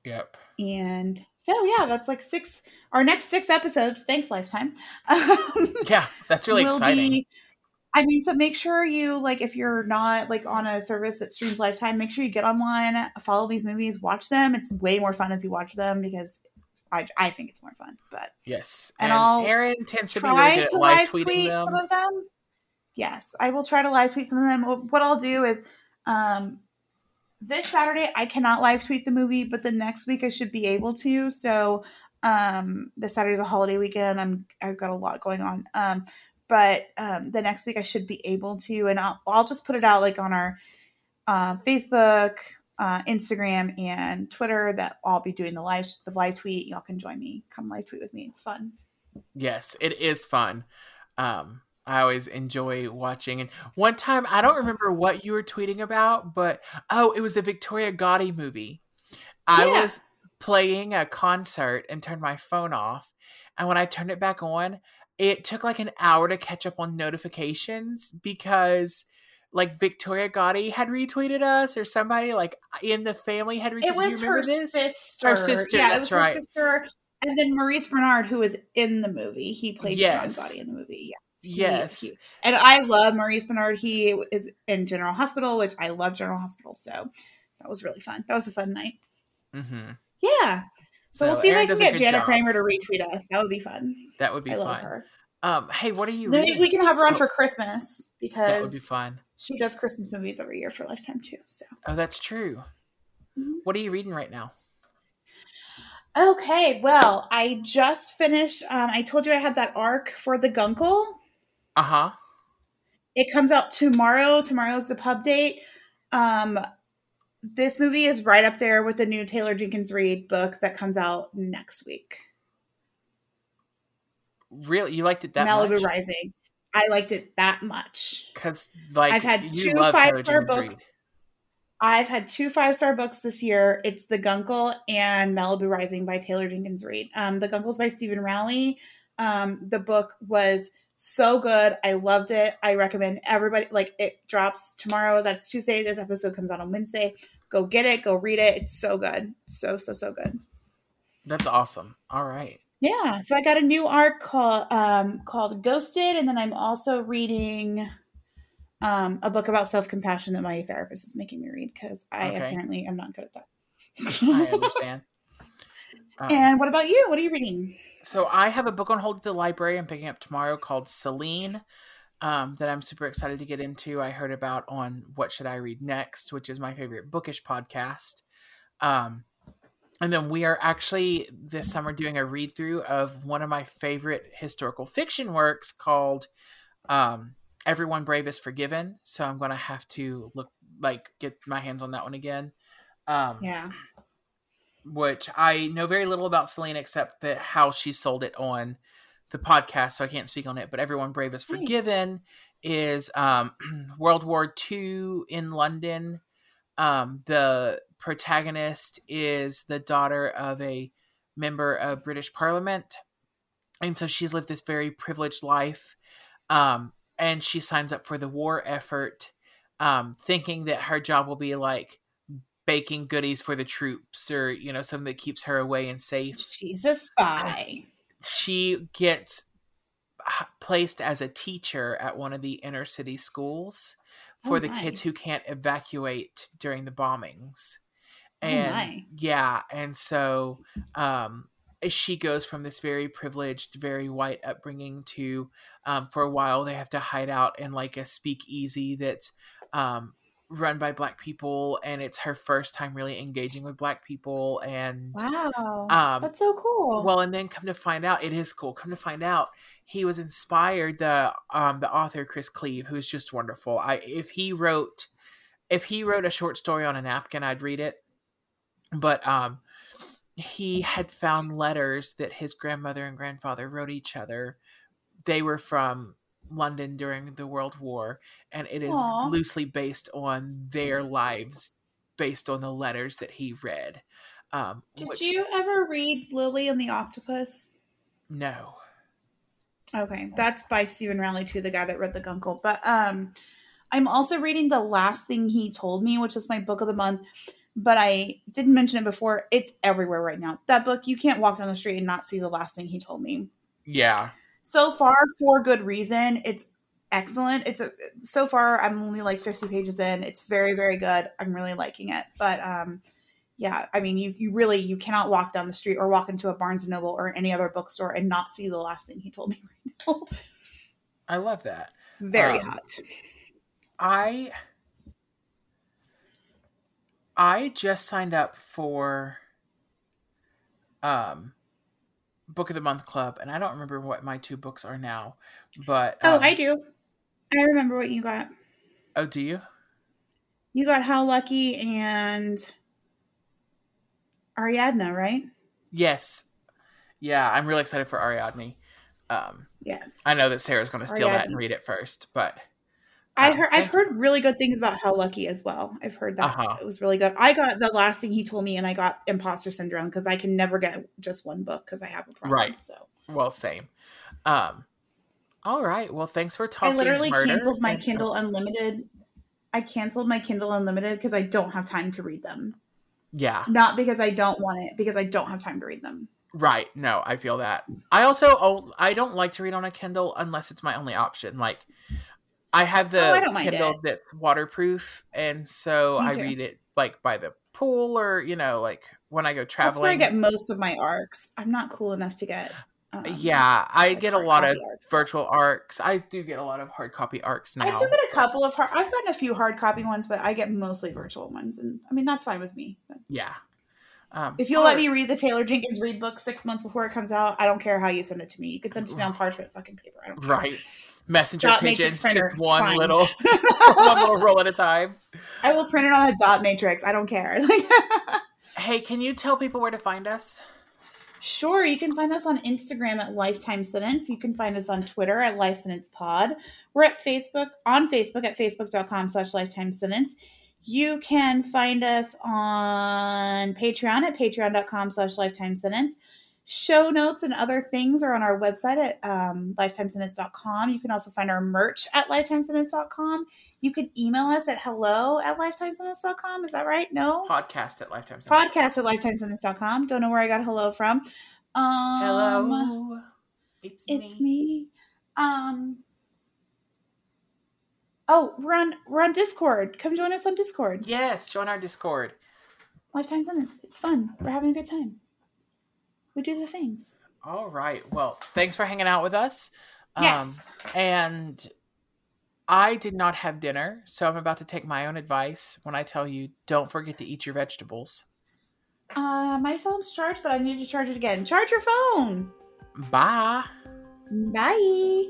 Yep. And so yeah, that's like six. Our next six episodes. Thanks, Lifetime. yeah, that's really exciting. Be, I mean, so make sure you like if you're not like on a service that streams Lifetime, make sure you get on one, follow these movies, watch them. It's way more fun if you watch them because I, I think it's more fun. But yes, and, and I'll Erin tends to try really to live tweet them. some of them. Yes, I will try to live tweet some of them. What I'll do is, um, this Saturday I cannot live tweet the movie, but the next week I should be able to. So, um, this Saturday's a holiday weekend. I'm I've got a lot going on. Um, but um, the next week I should be able to, and I'll I'll just put it out like on our uh, Facebook, uh, Instagram, and Twitter. That I'll be doing the live the live tweet. Y'all can join me. Come live tweet with me. It's fun. Yes, it is fun. Um, I always enjoy watching. And one time, I don't remember what you were tweeting about, but oh, it was the Victoria Gotti movie. I yeah. was playing a concert and turned my phone off. And when I turned it back on, it took like an hour to catch up on notifications because like Victoria Gotti had retweeted us or somebody like in the family had retweeted. Us. It was her this? sister. Her sister. Yeah, it was right. her sister. And then Maurice Benard, who was in the movie, he played yes. John Gotti in the movie. Yes. Yes. And I love Maurice Benard. He is in General Hospital, which I love General Hospital. So that was really fun. That was a fun night. Mm-hmm. Yeah. So, so we'll see Erin if I can get Jana job. Kramer to retweet us. That would be fun. That would be I fun. Love her. Um, hey, what are you? Then reading? we can have her on oh, for Christmas because that would be fun. She does Christmas movies every year for Lifetime too. So. Oh, that's true. Mm-hmm. What are you reading right now? Okay, well, I just finished. Um, I told you I had that arc for the Guncle. Uh huh. It comes out tomorrow. Tomorrow's the pub date. Um, this movie is right up there with the new Taylor Jenkins Reid book that comes out next week. Really, you liked it that Malibu much? Rising. I liked it that much because like I've had two five star books. I've had two five star books this year. It's The Guncle and Malibu Rising by Taylor Jenkins Reid. Um, the Guncle's by Steven Rowley. Um, the book was so good. I loved it. I recommend everybody like it drops tomorrow. That's Tuesday. This episode comes out on Wednesday. Go get it. Go read it. It's so good. So so so good. That's awesome. All right. Yeah. So I got a new arc called um called Ghosted, and then I'm also reading um a book about self compassion that my therapist is making me read because I okay. apparently am not good at that. I understand. Um, and what about you? What are you reading? So I have a book on hold at the library I'm picking up tomorrow called Celine. Um, that I'm super excited to get into. I heard about on What Should I Read Next, which is my favorite bookish podcast. Um, and then we are actually this summer doing a read through of one of my favorite historical fiction works called um, Everyone Brave is Forgiven. So I'm going to have to look like get my hands on that one again. Um, yeah which I know very little about Celine except that how she sold it on the podcast, so I can't speak on it. But Everyone Brave is Forgiven is um, World War II in London. Um, the protagonist is the daughter of a member of British Parliament, and so she's lived this very privileged life. Um, and she signs up for the war effort, um, thinking that her job will be like baking goodies for the troops or you know something that keeps her away and safe. She's a spy. She gets placed as a teacher at one of the inner city schools for oh the kids who can't evacuate during the bombings and oh yeah and so um she goes from this very privileged very white upbringing to um for a while they have to hide out in like a speakeasy that's um run by black people and it's her first time really engaging with black people and Wow. Um, That's so cool. well and then come to find out it is cool come to find out he was inspired the um the author Chris Cleave who's just wonderful i if he wrote if he wrote a short story on a napkin i'd read it but um he had found letters that his grandmother and grandfather wrote each other they were from london during the world war and it is Aw. loosely based on their lives based on the letters that he read um Did which- you ever read Lily and the Octopus? no Okay, that's by Steven Rowley too, the guy that read the Guncle. But um, I'm also reading the last thing he told me, which is my book of the month. But I didn't mention it before. It's everywhere right now. That book, you can't walk down the street and not see the last thing he told me. yeah So far, for good reason, it's excellent. It's a, so far I'm only like 50 pages in. It's very very good. I'm really liking it. But um, yeah, I mean, you you really you cannot walk down the street or walk into a Barnes and Noble or any other bookstore and not see the last thing he told me right now. I love that. It's very Um, hot. I I just signed up for um book of the month club and I don't remember what my two books are now. But Oh, um, I do. I remember what you got. Oh, do you? You got How Lucky and Ariadne, right? Yes. Yeah, I'm really excited for Ariadne. Um Yes. I know that Sarah's going to steal that and read it first, but I heard I've heard really good things about How Lucky as well. I've heard that Uh-huh. it was really good. I got the last thing he told me, and I got imposter syndrome because I can never get just one book because I have a problem. Right. So well, same. Um all right. Well, thanks for talking. I literally canceled my Kindle Unlimited. I canceled my Kindle Unlimited because I don't have time to read them. Yeah. Not because I don't want it, because I don't have time to read them. Right. No, I feel that. I also oh, I don't like to read on a Kindle unless it's my only option. Like I have the Oh, I Kindle that's waterproof and so I read it like by the pool or, you know, like when I go traveling. That's where I get most of my arcs. I'm not cool enough to get. um, yeah, I like get a lot of arcs. virtual arcs. I do get a lot of hard copy arcs now. I do get a couple of hard. I've gotten a few hard copy ones, but I get mostly virtual ones, and I mean that's fine with me. But yeah. Um, if you'll let me read the Taylor Jenkins Reid book six months before it comes out, I don't care how you send it to me. You can send it to me on parchment fucking paper. I don't care. Right. Messenger Dot pigeons, just one fine. little one little roll at a time. I will print it on a dot matrix. I don't care. Hey, can you tell people where to find us? Sure, you can find us on Instagram at Lifetime Sentence. You can find us on Twitter at Life Sentence Pod. We're at Facebook on Facebook at facebook.com slash lifetime sentence. You can find us on Patreon at patreon.com slash lifetime sentence. Show notes and other things are on our website at um, lifetimesentence.com. You can also find our merch at lifetimesentence.com. You can email us at hello at lifetimesentence.com. Is that right? No? Podcast at lifetimesentence. Podcast at lifetimesentence.com. Don't know where I got hello from. Um, Hello. It's, It's me. me. Um. Oh, we're on we're on Discord. Come join us on Discord. Yes, join our Discord. Lifetime sentence. It's fun. We're having a good time. We do the things. All right. Well, thanks for hanging out with us. Yes. Um, and I did not have dinner, so I'm about to take my own advice when I tell you don't forget to eat your vegetables. Uh, my phone's charged, but I need to charge it again. Charge your phone. Bye. Bye.